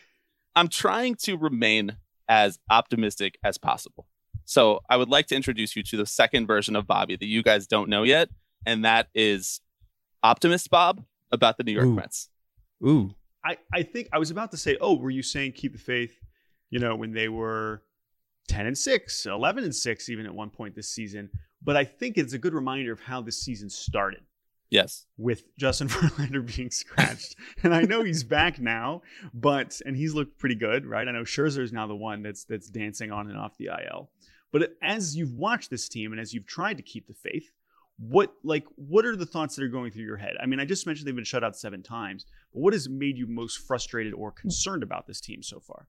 I'm trying to remain as optimistic as possible. So I would like to introduce you to the second version of Bobby that you guys don't know yet, and that is Optimist Bob about the New York Ooh. Mets. Ooh. I, I think I was about to say, oh, were you saying keep the faith, you know, when they were 10 and 6, 11 and 6, even at one point this season? But I think it's a good reminder of how this season started. Yes. with Justin Verlander being scratched. and I know he's back now, but and he's looked pretty good, right? I know Scherzer is now the one that's that's dancing on and off the IL. But as you've watched this team and as you've tried to keep the faith, what like what are the thoughts that are going through your head? I mean, I just mentioned they've been shut out seven times, but what has made you most frustrated or concerned about this team so far?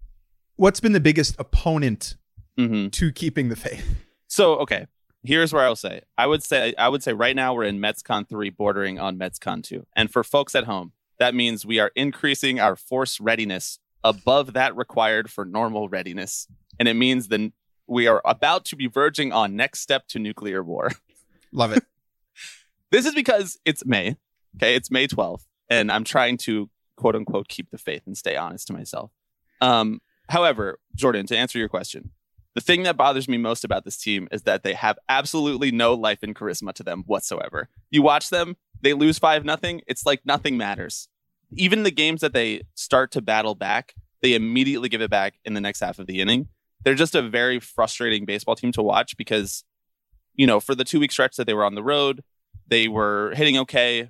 What's been the biggest opponent hmm to keeping the faith? So okay, here's where I'll say. I would say I would say right now we're in MetsCon three, bordering on MetsCon two. And for folks at home, that means we are increasing our force readiness above that required for normal readiness, and it means then we are about to be verging on next step to nuclear war. Love it. This is because it's May. Okay, it's May 12th, and I'm trying to quote unquote keep the faith and stay honest to myself. Um, however, Jordan, to answer your question, the thing that bothers me most about this team is that they have absolutely no life and charisma to them whatsoever. You watch them, they lose five nothing. It's like nothing matters. Even the games that they start to battle back, they immediately give it back in the next half of the inning. They're just a very frustrating baseball team to watch because, you know, for the two week stretch that they were on the road, they were hitting okay,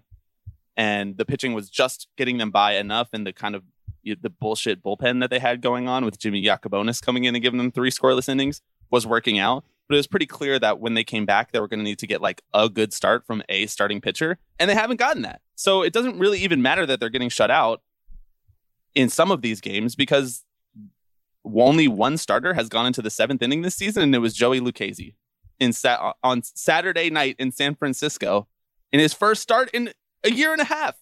and the pitching was just getting them by enough. And the kind of the bullshit bullpen that they had going on with Jimmy Yacabonis coming in and giving them three scoreless innings was working out. But it was pretty clear that when they came back, they were going to need to get like a good start from a starting pitcher, and they haven't gotten that. So it doesn't really even matter that they're getting shut out in some of these games because only one starter has gone into the seventh inning this season, and it was Joey Lucchesi in sa- on Saturday night in San Francisco in his first start in a year and a half.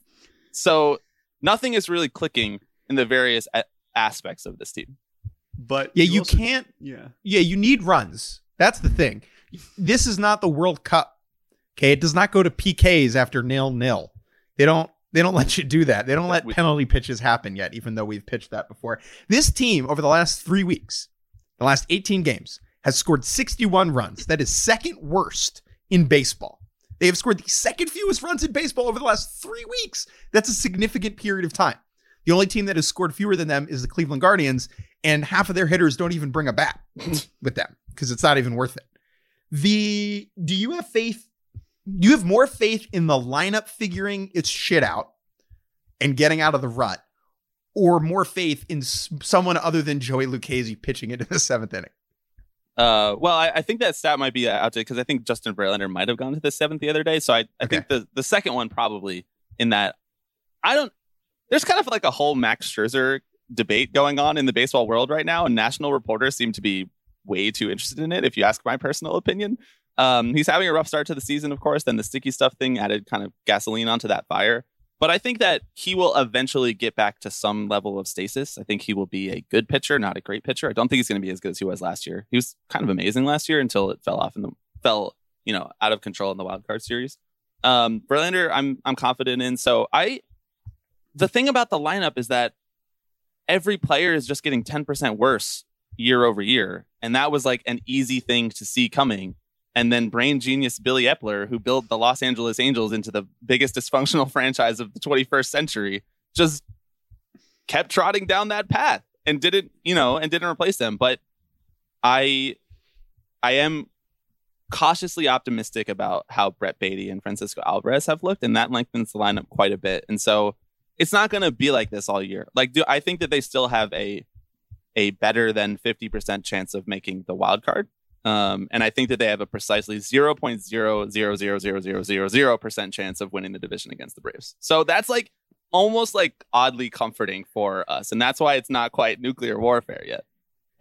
So nothing is really clicking in the various a- aspects of this team. But Yeah, you also- can't. Yeah. Yeah, you need runs. That's the hmm. thing. This is not the World Cup. Okay, it does not go to PKs after nil nil. They don't. They don't let you do that. They don't let We- penalty pitches happen yet, even though we've pitched that before. This team over the last three weeks, the last 18 games, has scored 61 runs. That is second worst in baseball. They have scored the second fewest runs in baseball over the last three weeks. That's a significant period of time. The only team that has scored fewer than them is the Cleveland Guardians, and half of their hitters don't even bring a bat with them because it's not even worth it. The do you have faith? Do you have more faith in the lineup figuring its shit out and getting out of the rut, or more faith in s- someone other than Joey Lucchesi pitching into the seventh inning? Uh, well, I, I think that stat might be outdated because I think Justin Verlander might have gone to the seventh the other day. So I, I think the, the second one probably in that I don't. There's kind of like a whole Max Scherzer debate going on in the baseball world right now, and national reporters seem to be way too interested in it. If you ask my personal opinion, um, he's having a rough start to the season, of course. Then the sticky stuff thing added kind of gasoline onto that fire. But I think that he will eventually get back to some level of stasis. I think he will be a good pitcher, not a great pitcher. I don't think he's going to be as good as he was last year. He was kind of amazing last year until it fell off and fell, you know, out of control in the wild card series. Um, Verlander, I'm I'm confident in. So I, the thing about the lineup is that every player is just getting 10% worse year over year, and that was like an easy thing to see coming. And then brain genius Billy Eppler, who built the Los Angeles Angels into the biggest dysfunctional franchise of the 21st century, just kept trotting down that path and didn't, you know, and didn't replace them. But I, I am cautiously optimistic about how Brett Baty and Francisco Alvarez have looked, and that lengthens the lineup quite a bit. And so it's not going to be like this all year. Like, do I think that they still have a a better than 50% chance of making the wild card? Um, and I think that they have a precisely 0.0000000% chance of winning the division against the Braves. So that's like almost like oddly comforting for us. And that's why it's not quite nuclear warfare yet.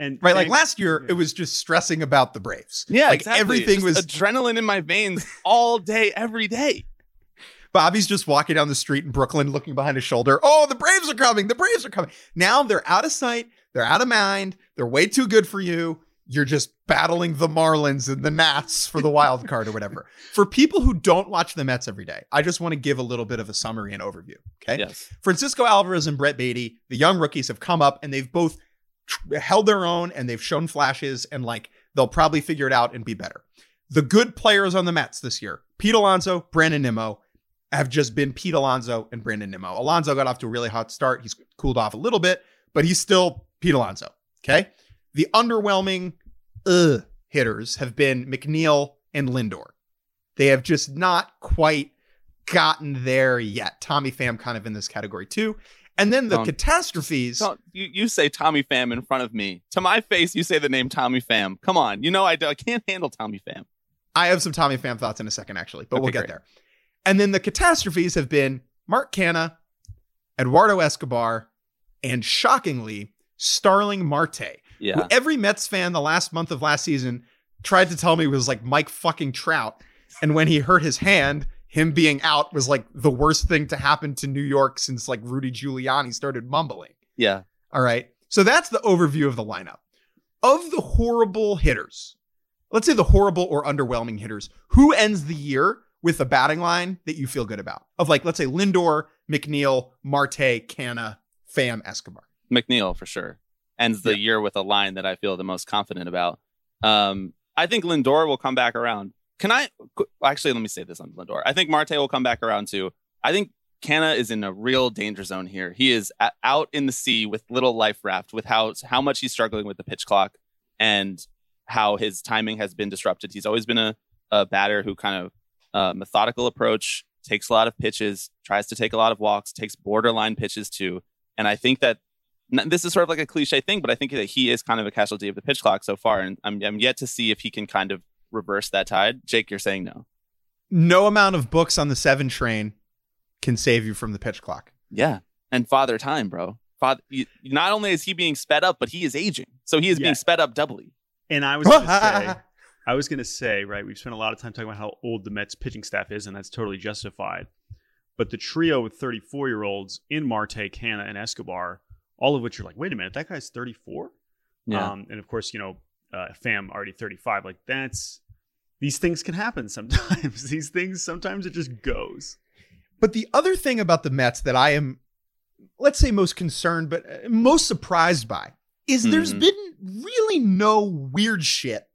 And Right, like last year, yeah. it was just stressing about the Braves. Yeah, like exactly. everything Just was. adrenaline in my veins all day, every day. Bobby's just walking down the street in Brooklyn, looking behind his shoulder. Oh, the Braves are coming! The Braves are coming! Now they're out of sight. They're out of mind. They're way too good for you. You're just battling the Marlins and the Nats for the wild card or whatever. For people who don't watch the Mets every day, I just want to give a little bit of a summary and overview. Okay. Yes. Francisco Alvarez and Brett Baty, the young rookies, have come up and they've both held their own and they've shown flashes and like they'll probably figure it out and be better. The good players on the Mets this year, Pete Alonso, Brandon Nimmo, have just been Pete Alonso and Brandon Nimmo. Alonso got off to a really hot start. He's cooled off a little bit, but he's still Pete Alonso. Okay. The underwhelming uh, hitters have been McNeil and Lindor. They have just not quite gotten there yet. Tommy Pham kind of in this category too. And then the Don't- catastrophes. Don't- you, you say Tommy Pham in front of me. To my face, you say the name Tommy Pham. Come on. You know I, I can't handle Tommy Pham. I have some Tommy Pham thoughts in a second, actually, but we'll get great. there. And then the catastrophes have been Mark Canha, Eduardo Escobar, and shockingly, Starling Marte, who Yeah. every Mets fan the last month of last season tried to tell me was like Mike fucking Trout. And when he hurt his hand, him being out was like the worst thing to happen to New York since like Rudy Giuliani started mumbling. Yeah. All right. So that's the overview of the lineup. Of the horrible hitters, let's say the horrible or underwhelming hitters, who ends the year with a batting line that you feel good about? Of like, let's say Lindor, McNeil, Marte, Canha, Pham, Escobar. McNeil for sure ends the year with a line that I feel the most confident about. Um, I think Lindor will come back around. Can I actually let me say this on Lindor? I think Marte will come back around too. I think Canha is in a real danger zone here. He is a- out in the sea with little life raft with how how much he's struggling with the pitch clock and how his timing has been disrupted. He's always been a, a batter who kind of uh, methodical approach, takes a lot of pitches, tries to take a lot of walks, takes borderline pitches too. And I think that this is sort of like a cliche thing, but I think that he is kind of a casualty of the pitch clock so far, and I'm, I'm yet to see if he can kind of reverse that tide. Jake, you're saying no. No amount of books on the seven train can save you from the pitch clock. Yeah, and father time, bro. Father, you, not only is he being sped up, but he is aging, so he is Yeah. being sped up doubly. And I was going to say, I was going to say, right, we've spent a lot of time talking about how old the Mets pitching staff is, and that's totally justified. But the trio with 34 year olds in Marte, Canha, and Escobar, all of which are like, wait a minute, that guy's 34? Yeah, Um, and of course, you know, uh, Pham already 35. Like, that's these things can happen sometimes. these things, sometimes it just goes. But the other thing about the Mets that I am, let's say, most concerned, but uh, most surprised by is there's Mhm. been really no weird shit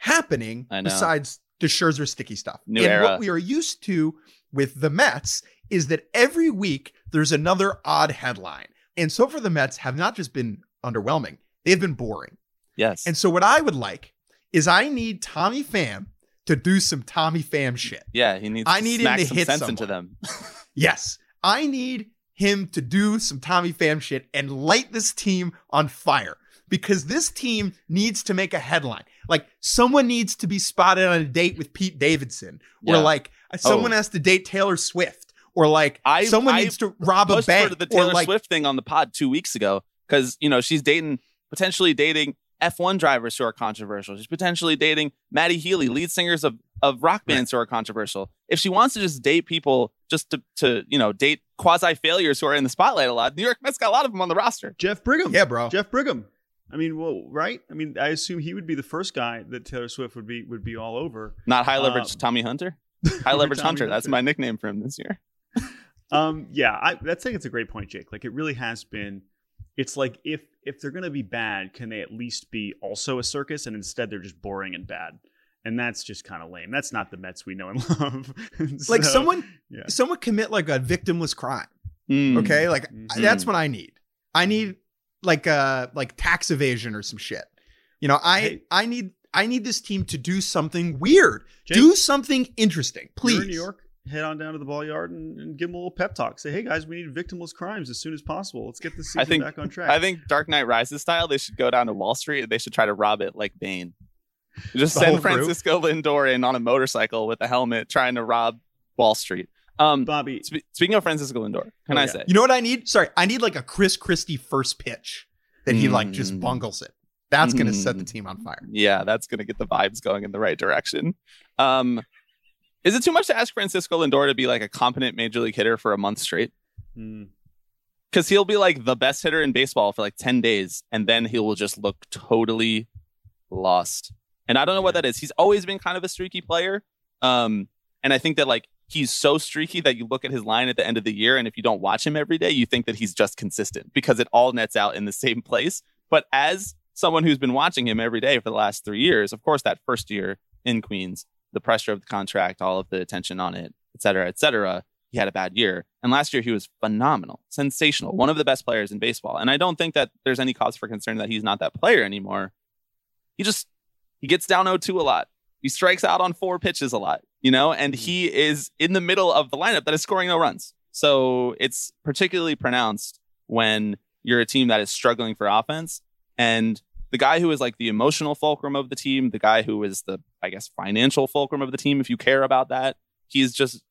happening besides the Scherzer sticky stuff. New and era. what we are used to with the Mets is that every week there's another odd headline. And so far, the Mets have not just been underwhelming, they've been boring. yes, And so, what I would like is I need Tommy Pham to do some Tommy Pham shit. yeah, he needs. I to need him to some hit sense into them. Yes, I need him to do some Tommy Pham shit and light this team on fire because this team needs to make a headline. Like someone needs to be spotted on a date with Pete Davidson, or Yeah. like uh, someone Oh. has to date Taylor Swift, or like I- someone I needs to rob a pushed bank, for the or Taylor like Swift thing on the pod two weeks ago because you know she's dating potentially dating F1 drivers who are controversial. She's potentially dating Matty Healy, mm. lead singers of of rock bands who are controversial. If she wants to just date people just to to you know date quasi failures who are in the spotlight a lot, New York Mets got a lot of them on the roster. Jeff Brigham. yeah, bro. Jeff Brigham. I mean, well, right? I mean, I assume he would be the first guy that Taylor Swift would be would be all over. Not high leverage Um, Tommy Hunter. High leverage Hunter. That's my nickname for him this year. Um, yeah, I that's think it's a great point, Jake. Like it really has been. It's like if if they're gonna be bad, can they at least be also a circus? And instead, they're just boring and bad, and that's just kind of lame. That's not the Mets we know and love. like So, someone, yeah. someone commit like a victimless crime. Mm. Okay, like Mhm. that's what I need. I need like uh like tax evasion or some shit. You know, I Hey. I need I need this team to do something weird. Jake, do something interesting, You're please. in New York. Head on down to the ball yard and, and give them a little pep talk. Say, hey guys, we need victimless crimes as soon as possible. Let's get this season I think back on track. I think Dark Knight Rises style, they should go down to Wall Street and they should try to rob it like Bane. Just send crew? Francisco Lindor in on a motorcycle with a helmet trying to rob Wall Street. Um, Bobby, spe- speaking of Francisco Lindor, can Oh, I yeah. say? You know what I need? Sorry, I need like a Chris Christie first pitch that he like just Mm. bungles it. That's gonna set the Mm. team on fire. Yeah, that's going to get the vibes going in the right direction. Um, is it too much to ask Francisco Lindor to be like a competent major league hitter for a month straight? hmm, Because he'll be like the best hitter in baseball for like 10 days, and then he will just look totally lost. And I don't know what that is. He's always been kind of a streaky player. Um, and I think that like he's so streaky that you look at his line at the end of the year, and if you don't watch him every day, you think that he's just consistent because it all nets out in the same place. But as someone who's been watching him every day for the last three years, of course, that first year in Queens, the pressure of the contract, all of the attention on it, et cetera, et cetera, he had a bad year. And last year he was phenomenal, sensational, one of the best players in baseball. And I don't think that there's any cause for concern that he's not that player anymore. He just he gets down 0-2 a lot. He strikes out on four pitches a lot. You know, and he is in the middle of the lineup that is scoring no runs. So it's particularly pronounced when you're a team that is struggling for offense. And the guy who is like the emotional fulcrum of the team, the guy who is the, I guess, financial fulcrum of the team, if you care about that, he's just,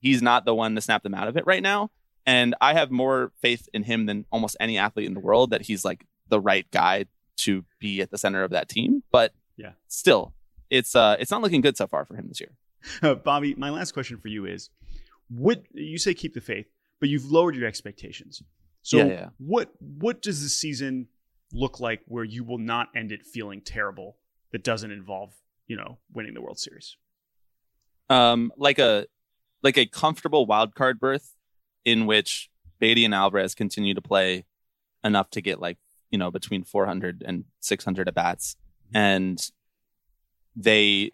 he's not the one to snap them out of it right now. And I have more faith in him than almost any athlete in the world that he's like the right guy to be at the center of that team. But Yeah. still, it's uh it's not looking good so far for him this year. Uh, Bobby, my last question for you is: What you say, keep the faith, but you've lowered your expectations. So, Yeah, yeah. what what does this season look like where you will not end it feeling terrible that doesn't involve you know winning the World Series? um, like a like a comfortable wild card berth in which Baty and Alvarez continue to play enough to get like you know between 400 and 600 at bats, and they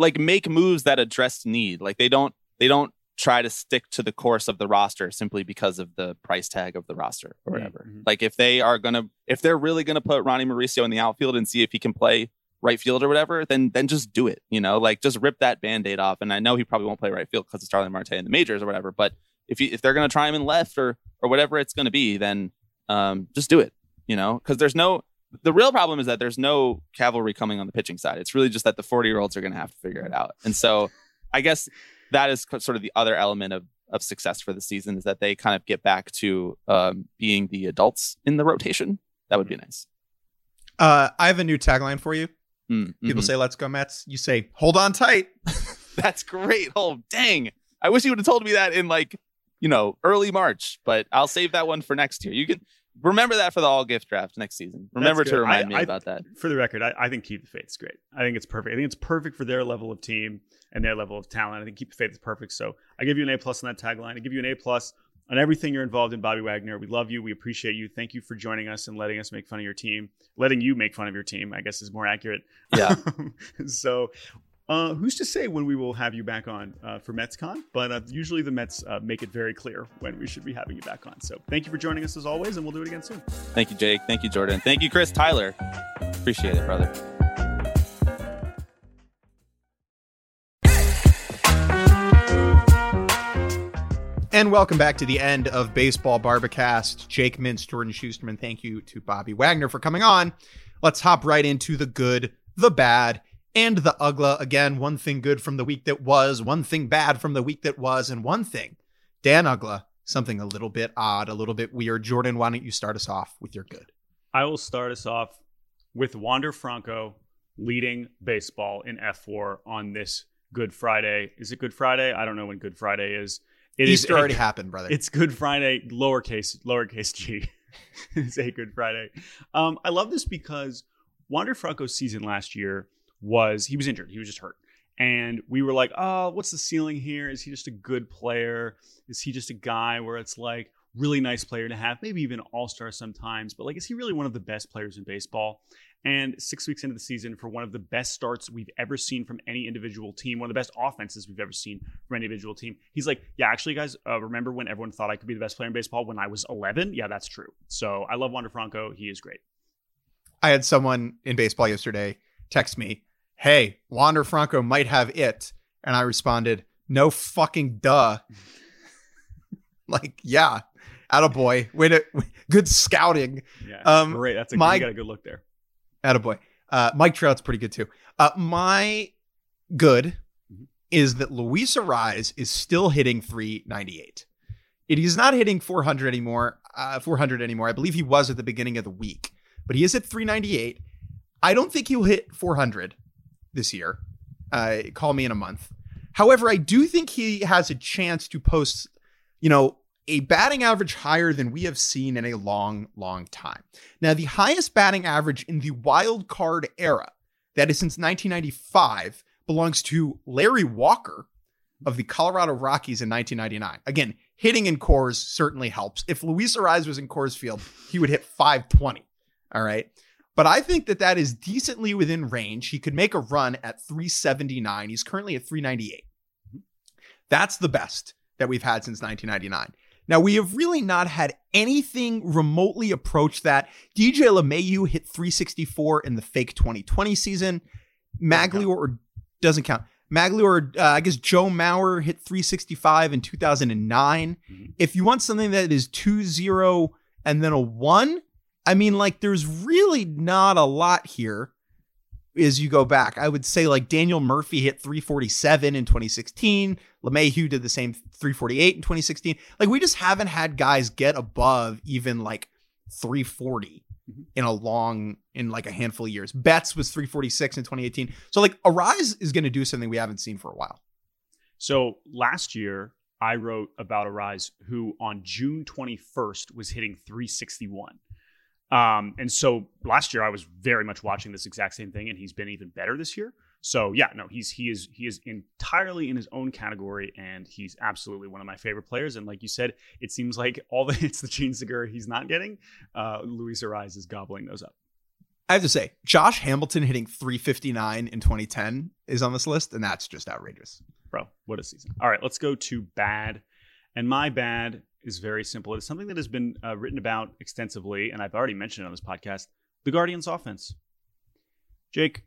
like make moves that address need. Like they don't they don't try to stick to the course of the roster simply because of the price tag of the roster or whatever. Mhm. Like if they are gonna if they're really gonna put Ronnie Mauricio in the outfield and see if he can play right field or whatever, then then just do it. You know, like just rip that band-aid off. And I know he probably won't play right field because it's Starling Marte in the majors or whatever. But if you, if they're gonna try him in left or or whatever it's gonna be, then um, just do it. You know, because there's no the real problem is that there's no cavalry coming on the pitching side. It's really just that the 40 year olds are gonna have to figure it out. And so I guess that is sort of the other element of of success for the season is that they kind of get back to um, being the adults in the rotation. That would be nice. Uh, I have a new tagline for you. Mm, People mhm. say, let's go Mets. You say, hold on tight. That's great. Oh, dang. I wish you would have told me that in like, you know, early March, but I'll save that one for next year. You can remember that for the all gift draft next season. Remember to remind I- me I- about that. For the record, I, I think Keep the Faith is great. I think it's perfect. I think it's perfect for their level of team and their level of talent. I think Keep the Faith is perfect. So I give you an A plus on that tagline. I give you an A plus on everything you're involved in, Bobby Wagner. We love you. We appreciate you. Thank you for joining us and letting us make fun of your team. Letting you make fun of your team, I guess, is more accurate. Yeah. so. Uh, who's to say when we will have you back on uh, for MetsCon? But uh, usually the Mets uh, make it very clear when we should be having you back on. So thank you for joining us as always, and we'll do it again soon. Thank you, Jake. Thank you, Jordan. Thank you, Chris Tyler. Appreciate it, brother. And welcome back to the end of Baseball Bar-B-Cast. Jake Mintz, Jordan Shusterman. Thank you to Bobby Wagner for coming on. Let's hop right into the good, the bad, and the ugly. Again, one thing good from the week that was, one thing bad from the week that was, and one thing, Dan Uggla, something a little bit odd, a little bit weird. Jordan, why don't you start us off with your good? I will start us off with Wander Franco leading baseball in fWAR on this Good Friday. Is it Good Friday? I don't know when Good Friday is. It Easter a- already happened, brother. It's Good Friday, lowercase lowercase g. it's a Good Friday. Um, I love this because Wander Franco's season last year was he was injured. He was just hurt. And we were like, oh, what's the ceiling here? Is he just a good player? Is he just a guy where it's like really nice player to have, maybe even all star sometimes, but like, is he really one of the best players in baseball? And six weeks into the season, for one of the best starts we've ever seen from any individual team, one of the best offenses we've ever seen from any individual team, he's like, yeah, actually, guys, uh, remember when everyone thought I could be the best player in baseball when I was 11? Yeah, that's true. So I love Wander Franco. He is great. I had someone in baseball yesterday text me, Hey, Wander Franco might have it. And I responded, No fucking duh. like, yeah, attaboy. Way to, good scouting. Yeah, Um, great. That's a my- you got a good look there. Attaboy. Uh, Mike Trout's pretty good too. Uh, my good Mhm. is that Luis Arraez is still hitting 398. It is not hitting 400 anymore. Uh, 400 anymore. I believe he was at the beginning of the week, but he is at 398. I don't think he'll hit 400 this year. Uh, call me in a month. However, I do think he has a chance to post, you know, a batting average higher than we have seen in a long, long time. Now, the highest batting average in the wild card era, that is since 1995, belongs to Larry Walker of the Colorado Rockies in 1999. Again, hitting in Coors certainly helps. If Luis Arraez was in Coors Field, he would hit 520. All right. But I think that that is decently within range. He could make a run at 379. He's currently at 398. That's the best that we've had since 1999. Now, we have really not had anything remotely approach that. DJ LeMahieu hit 364 in the fake 2020 season. Magliore doesn't count. Maglure, uh, I guess Joe Mauer hit 365 in 2009. If you want something that is 2 0 and then a 1, I mean, like, there's really not a lot here as you go back. I would say, like, Daniel Murphy hit 347 in 2016. LeMahieu did the same 348 in 2016. Like, we just haven't had guys get above even like 340 mm-hmm. in a long in like a handful of years. Betts was 346 in 2018. So like Arraez is going to do something we haven't seen for a while. So last year, I wrote about Arraez, who on June 21st was hitting 361. Um, and so last year, I was very much watching this exact same thing, and he's been even better this year. So yeah, no, he's he is he is entirely in his own category, and he's absolutely one of my favorite players. And like you said, it seems like all the hits the Jean Segura he's not getting, uh, Luis Arraez is gobbling those up. I have to say, Josh Hamilton hitting 359 in 2010 is on this list, and that's just outrageous. Bro, what a season. All right, let's go to bad. And my bad is very simple. It's something that has been uh, written about extensively, and I've already mentioned it on this podcast the Guardians offense. Jake,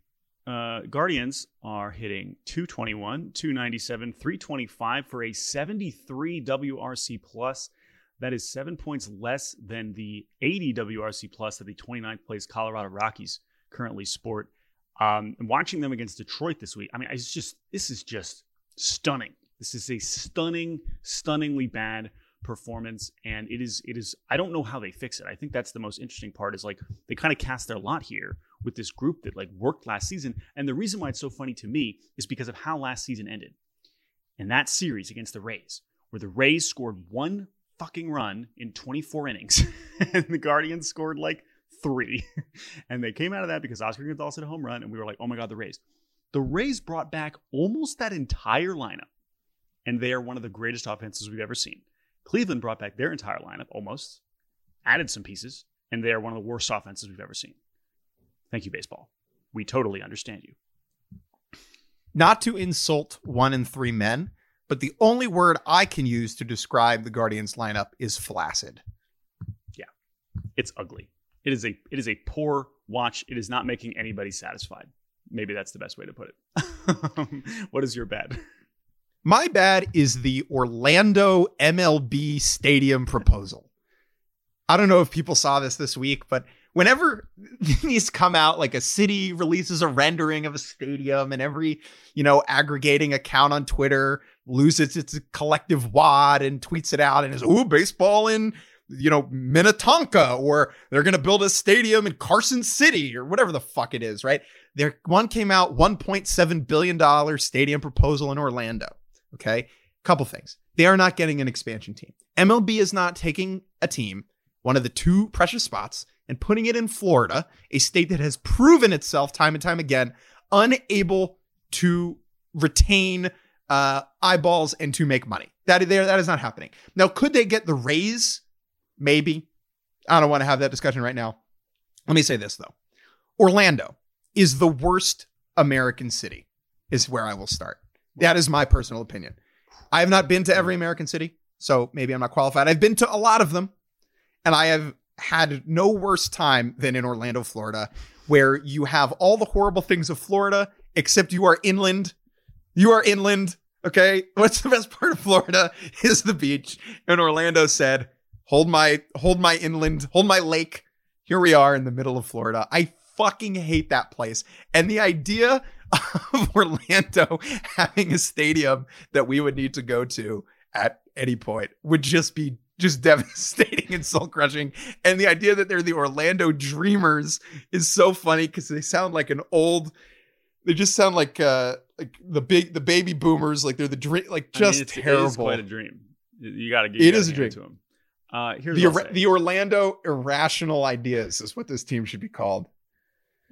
uh, Guardians are hitting 221, 297, 325 for a 73 WRC plus. That is seven points less than the 80 WRC plus that the 29th place Colorado Rockies currently sport. Um, and watching them against Detroit this week, I mean, it's just this is just stunning. This is a stunning, stunningly bad performance, and it is it is. I don't know how they fix it. I think that's the most interesting part. Is like they kind of cast their lot here with this group that like worked last season, and the reason why it's so funny to me is because of how last season ended. And that series against the Rays, where the Rays scored one fucking run in 24 innings, and the Guardians scored like three. and they came out of that because Oscar Gonzalez hit a home run, and we were like, oh my God, the Rays. The Rays brought back almost that entire lineup, and they are one of the greatest offenses we've ever seen. Cleveland brought back their entire lineup almost, added some pieces, and they are one of the worst offenses we've ever seen. Thank you, baseball. We totally understand you. Not to insult one in three men, but the only word I can use to describe the Guardians lineup is flaccid. Yeah, it's ugly. It is a it is a poor watch. It is not making anybody satisfied. Maybe that's the best way to put it. what is your bad? My bad is the Orlando MLB stadium proposal. I don't know if people saw this this week, but whenever these come out, like a city releases a rendering of a stadium and every, you know, aggregating account on Twitter loses its collective wad and tweets it out and is, ooh, baseball in, you know, Minnetonka, or they're going to build a stadium in Carson City or whatever the fuck it is, right? There, one came out $1.7 billion stadium proposal in Orlando. Okay. Couple things. They are not getting an expansion team. MLB is not taking a team, one of the two precious spots, and putting it in Florida, a state that has proven itself time and time again unable to retain uh, eyeballs and to make money. That there, that is not happening. Now, could they get the Rays? Maybe. I don't want to have that discussion right now. Let me say this though: Orlando is the worst American city. Is where I will start. That is my personal opinion. I have not been to every American city, so maybe I'm not qualified. I've been to a lot of them, and I have had no worse time than in Orlando, Florida, where you have all the horrible things of Florida, except you are inland. You are inland. Okay. What's the best part of Florida is the beach. And Orlando said, hold my, hold my inland, hold my lake. Here we are in the middle of Florida. I fucking hate that place. And the idea of Orlando having a stadium that we would need to go to at any point would just be just devastating and soul crushing. And the idea that they're the Orlando Dreamers is so funny because they sound like an old. They just sound like uh like the big the baby boomers like they're the dream like I mean, just it's- terrible. It is quite a dream. You got to. It is a dream. to them. Uh, here's the, what I'll Ora- say. the Orlando Irrational Ideas is what this team should be called.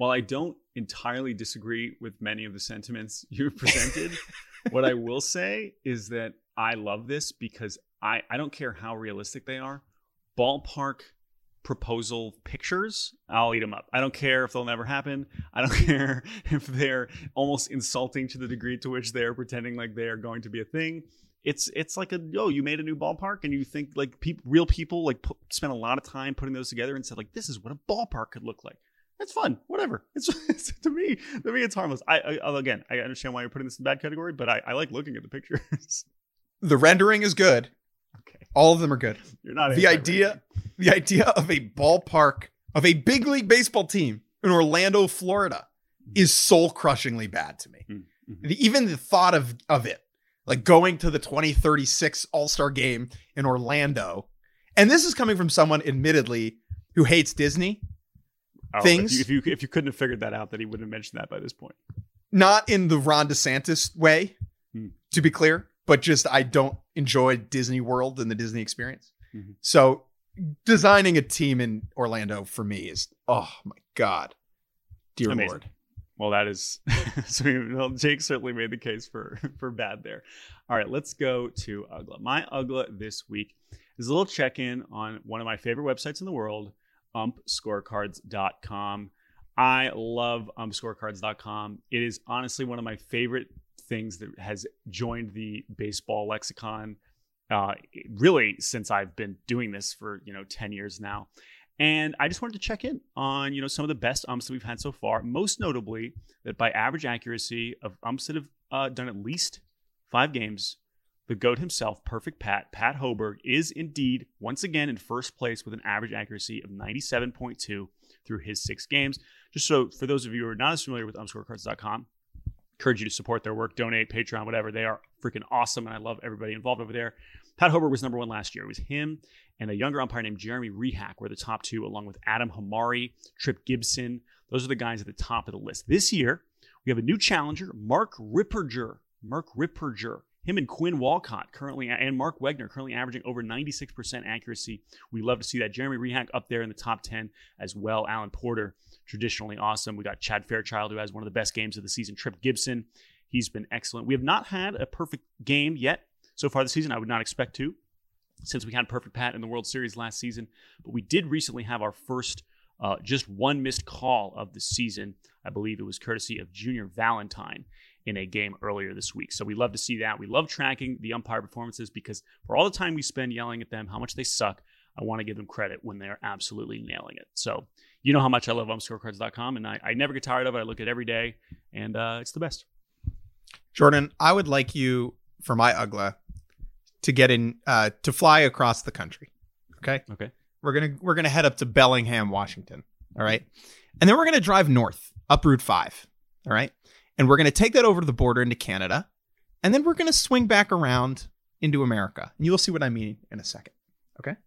While I don't entirely disagree with many of the sentiments you've presented, what I will say is that I love this because I, I don't care how realistic they are. Ballpark proposal pictures, I'll eat them up. I don't care if they'll never happen. I don't care if they're almost insulting to the degree to which they're pretending like they are going to be a thing. It's it's like a yo, you made a new ballpark and you think like peop real people like spent a lot of time putting those together and said like this is what a ballpark could look like. It's fun. Whatever. It's, it's to me. To me, it's harmless. I, I again, I understand why you're putting this in the bad category, but I, I like looking at the pictures. The rendering is good. okay, All of them are good. you're not the idea the idea of a ballpark of a big league baseball team in Orlando, Florida is soul crushingly bad to me. Mm, mhm. The- Even the thought of of it, like going to the 2036 All-Star game in Orlando. And this is coming from someone admittedly who hates Disney, Oh, things- If you, if you if you couldn't have figured that out, that he wouldn't have mentioned that by this point. not in the Ron DeSantis way, Hmm. to be clear, but just I don't enjoy Disney World and the Disney experience. Mhm. So designing a team in Orlando for me is oh my god, dear Amazing. lord. Well, that is so. Well, Jake certainly made the case for for bad there. All right, let's go to Uggla. My Uggla this week is a little check in on one of my favorite websites in the world, umpscorecards.com. I love umpscorecards.com. It is honestly one of my favorite things that has joined the baseball lexicon. Uh, really, since I've been doing this for you know ten years now, and I just wanted to check in on, you know, some of the best umps that we've had so far. Most notably, that by average accuracy of umps that have uh, done at least five games, the GOAT himself, Perfect Pat, Pat Hoberg, is indeed once again in first place with an average accuracy of 97.2 through his six games. Just so for those of you who are not as familiar with umpscorecards.com, encourage you to support their work, donate, Patreon, whatever. They are freaking awesome, and I love everybody involved over there. Pat Hoberg was number one last year. It was him and a younger umpire named Jeremie Rehak were the top two, along with Adam Hamari, Tripp Gibson. Those are the guys at the top of the list. This year, we have a new challenger, Mark Ripperger. Mark Ripperger. Him and Quinn Wolcott currently, and Mark Wegner currently averaging over 96% accuracy. We love to see that. Jeremie Rehak up there in the top 10 as well. Alan Porter, traditionally awesome. We got Chad Fairchild, who has one of the best games of the season. Tripp Gibson, he's been excellent. We have not had a perfect game yet so far this season. I would not expect to since we had Perfect Pat in the World Series last season. But we did recently have our first uh, just one missed call of the season. I believe it was courtesy of Junior Valentine in a game earlier this week. So we love to see that. We love tracking the umpire performances because for all the time we spend yelling at them how much they suck, I want to give them credit when they're absolutely nailing it. So you know how much I love umpscorecards.com, and I, I never get tired of it. I look at it every day, and uh, it's the best. Jordan, I would like you for my Uggla to get in uh to fly across the country. Okay? Okay. We're to we're to head up to Bellingham, Washington, all right? And then we're to drive north up Route 5, all right? And we're going to take that over to the border into Canada, and then we're going to swing back around into America. And you will see what I mean in a second, okay?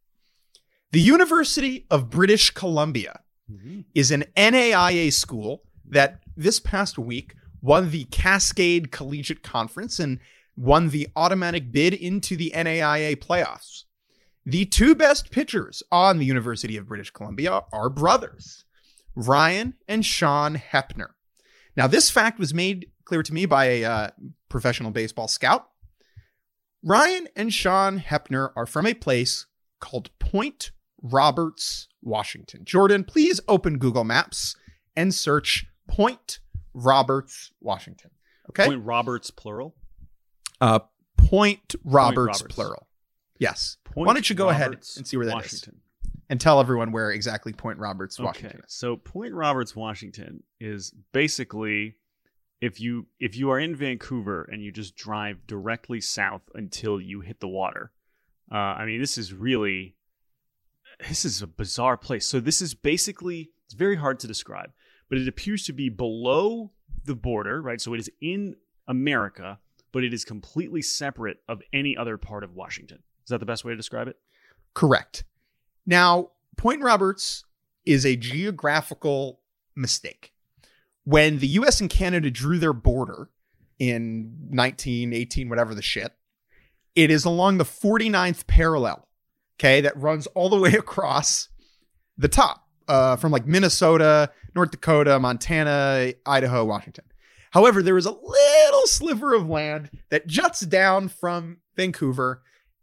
The University of British Columbia mm-hmm. is an NAIA school that this past week won the Cascade Collegiate Conference and won the automatic bid into the NAIA playoffs. The two best pitchers on the University of British Columbia are brothers, Ryan and Sean Hepner. Now, this fact was made clear to me by a uh, professional baseball scout. Ryan and Sean Hepner are from a place called Point Roberts, Washington. Jordan, please open Google Maps and search Point Roberts, Washington. Okay. Point Roberts, plural. Uh, Point Roberts, Roberts. plural. Yes. Point Why don't you go ahead and see where that is, Washington. And tell everyone where exactly Point Roberts, Washington Okay, is. so Point Roberts, Washington is basically if you if you are in Vancouver and you just drive directly south until you hit the water. Uh, I mean, this is really this is a bizarre place. So this is basically it's very hard to describe, but it appears to be below the border, right? So it is in America, but it is completely separate of any other part of Washington. Is that the best way to describe it? Correct. Now, Point Roberts is a geographical mistake. When the US and Canada drew their border in 1918, whatever the shit, it is along the 49th parallel, okay, that runs all the way across the top uh, from like Minnesota, North Dakota, Montana, Idaho, Washington. However, there is a little sliver of land that juts down from Vancouver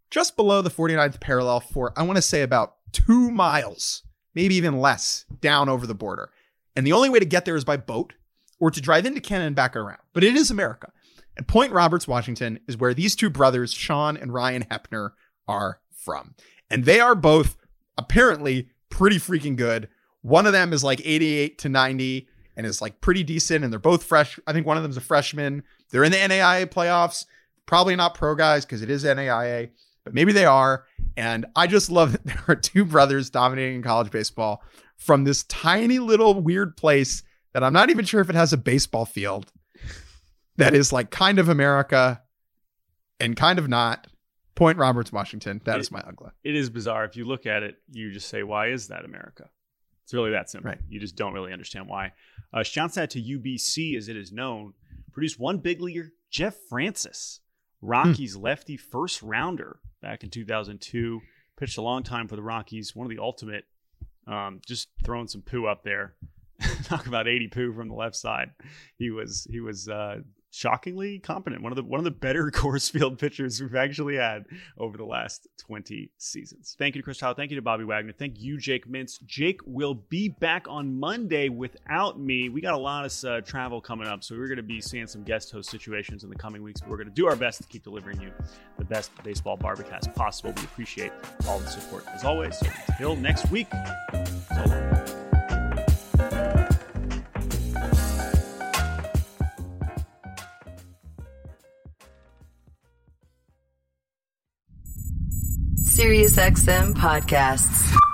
just below the 49th parallel for, I want to say, about two miles, maybe even less, down over the border. And the only way to get there is by boat or to drive into Canada and back around. But it is America. And Point Roberts, Washington, is where these two brothers, Sean and Ryan Hepner, are from. And they are both apparently pretty freaking good. One of them is like 88 to 90 and is like pretty decent. And they're both fresh. I think one of them's a freshman. They're in the NAIA playoffs. Probably not pro guys because it is NAIA, but maybe they are. And I just love that there are two brothers dominating college baseball from this tiny little weird place that I'm not even sure if it has a baseball field that is like kind of America and kind of not. Point Roberts, Washington. That It- is my Uggla. It is bizarre. If you look at it, you just say, "Why is that America?" It's really that simple. Right. You just don't really understand why. Uh, shouts out to UBC, as it is known, produced one big leaguer, Jeff Francis, Rockies lefty first rounder back in 2002. Pitched a long time for the Rockies. One of the ultimate, um, just throwing some poo up there. Talk about 80 poo from the left side. He was he was uh, shockingly competent. One of the one of the better Coors Field pitchers we've actually had over the last 20 seasons. Thank you to Chris Tyler. Thank you to Bobby Wagner. Thank you, Jake Mintz. Jake will be back on Monday without me. We got a lot of uh, travel coming up, so we're going to be seeing some guest host situations in the coming weeks. But we're going to do our best to keep delivering you the best Baseball Bar-B-Cast possible. We appreciate all the support as always. So until next week, so SiriusXM podcasts.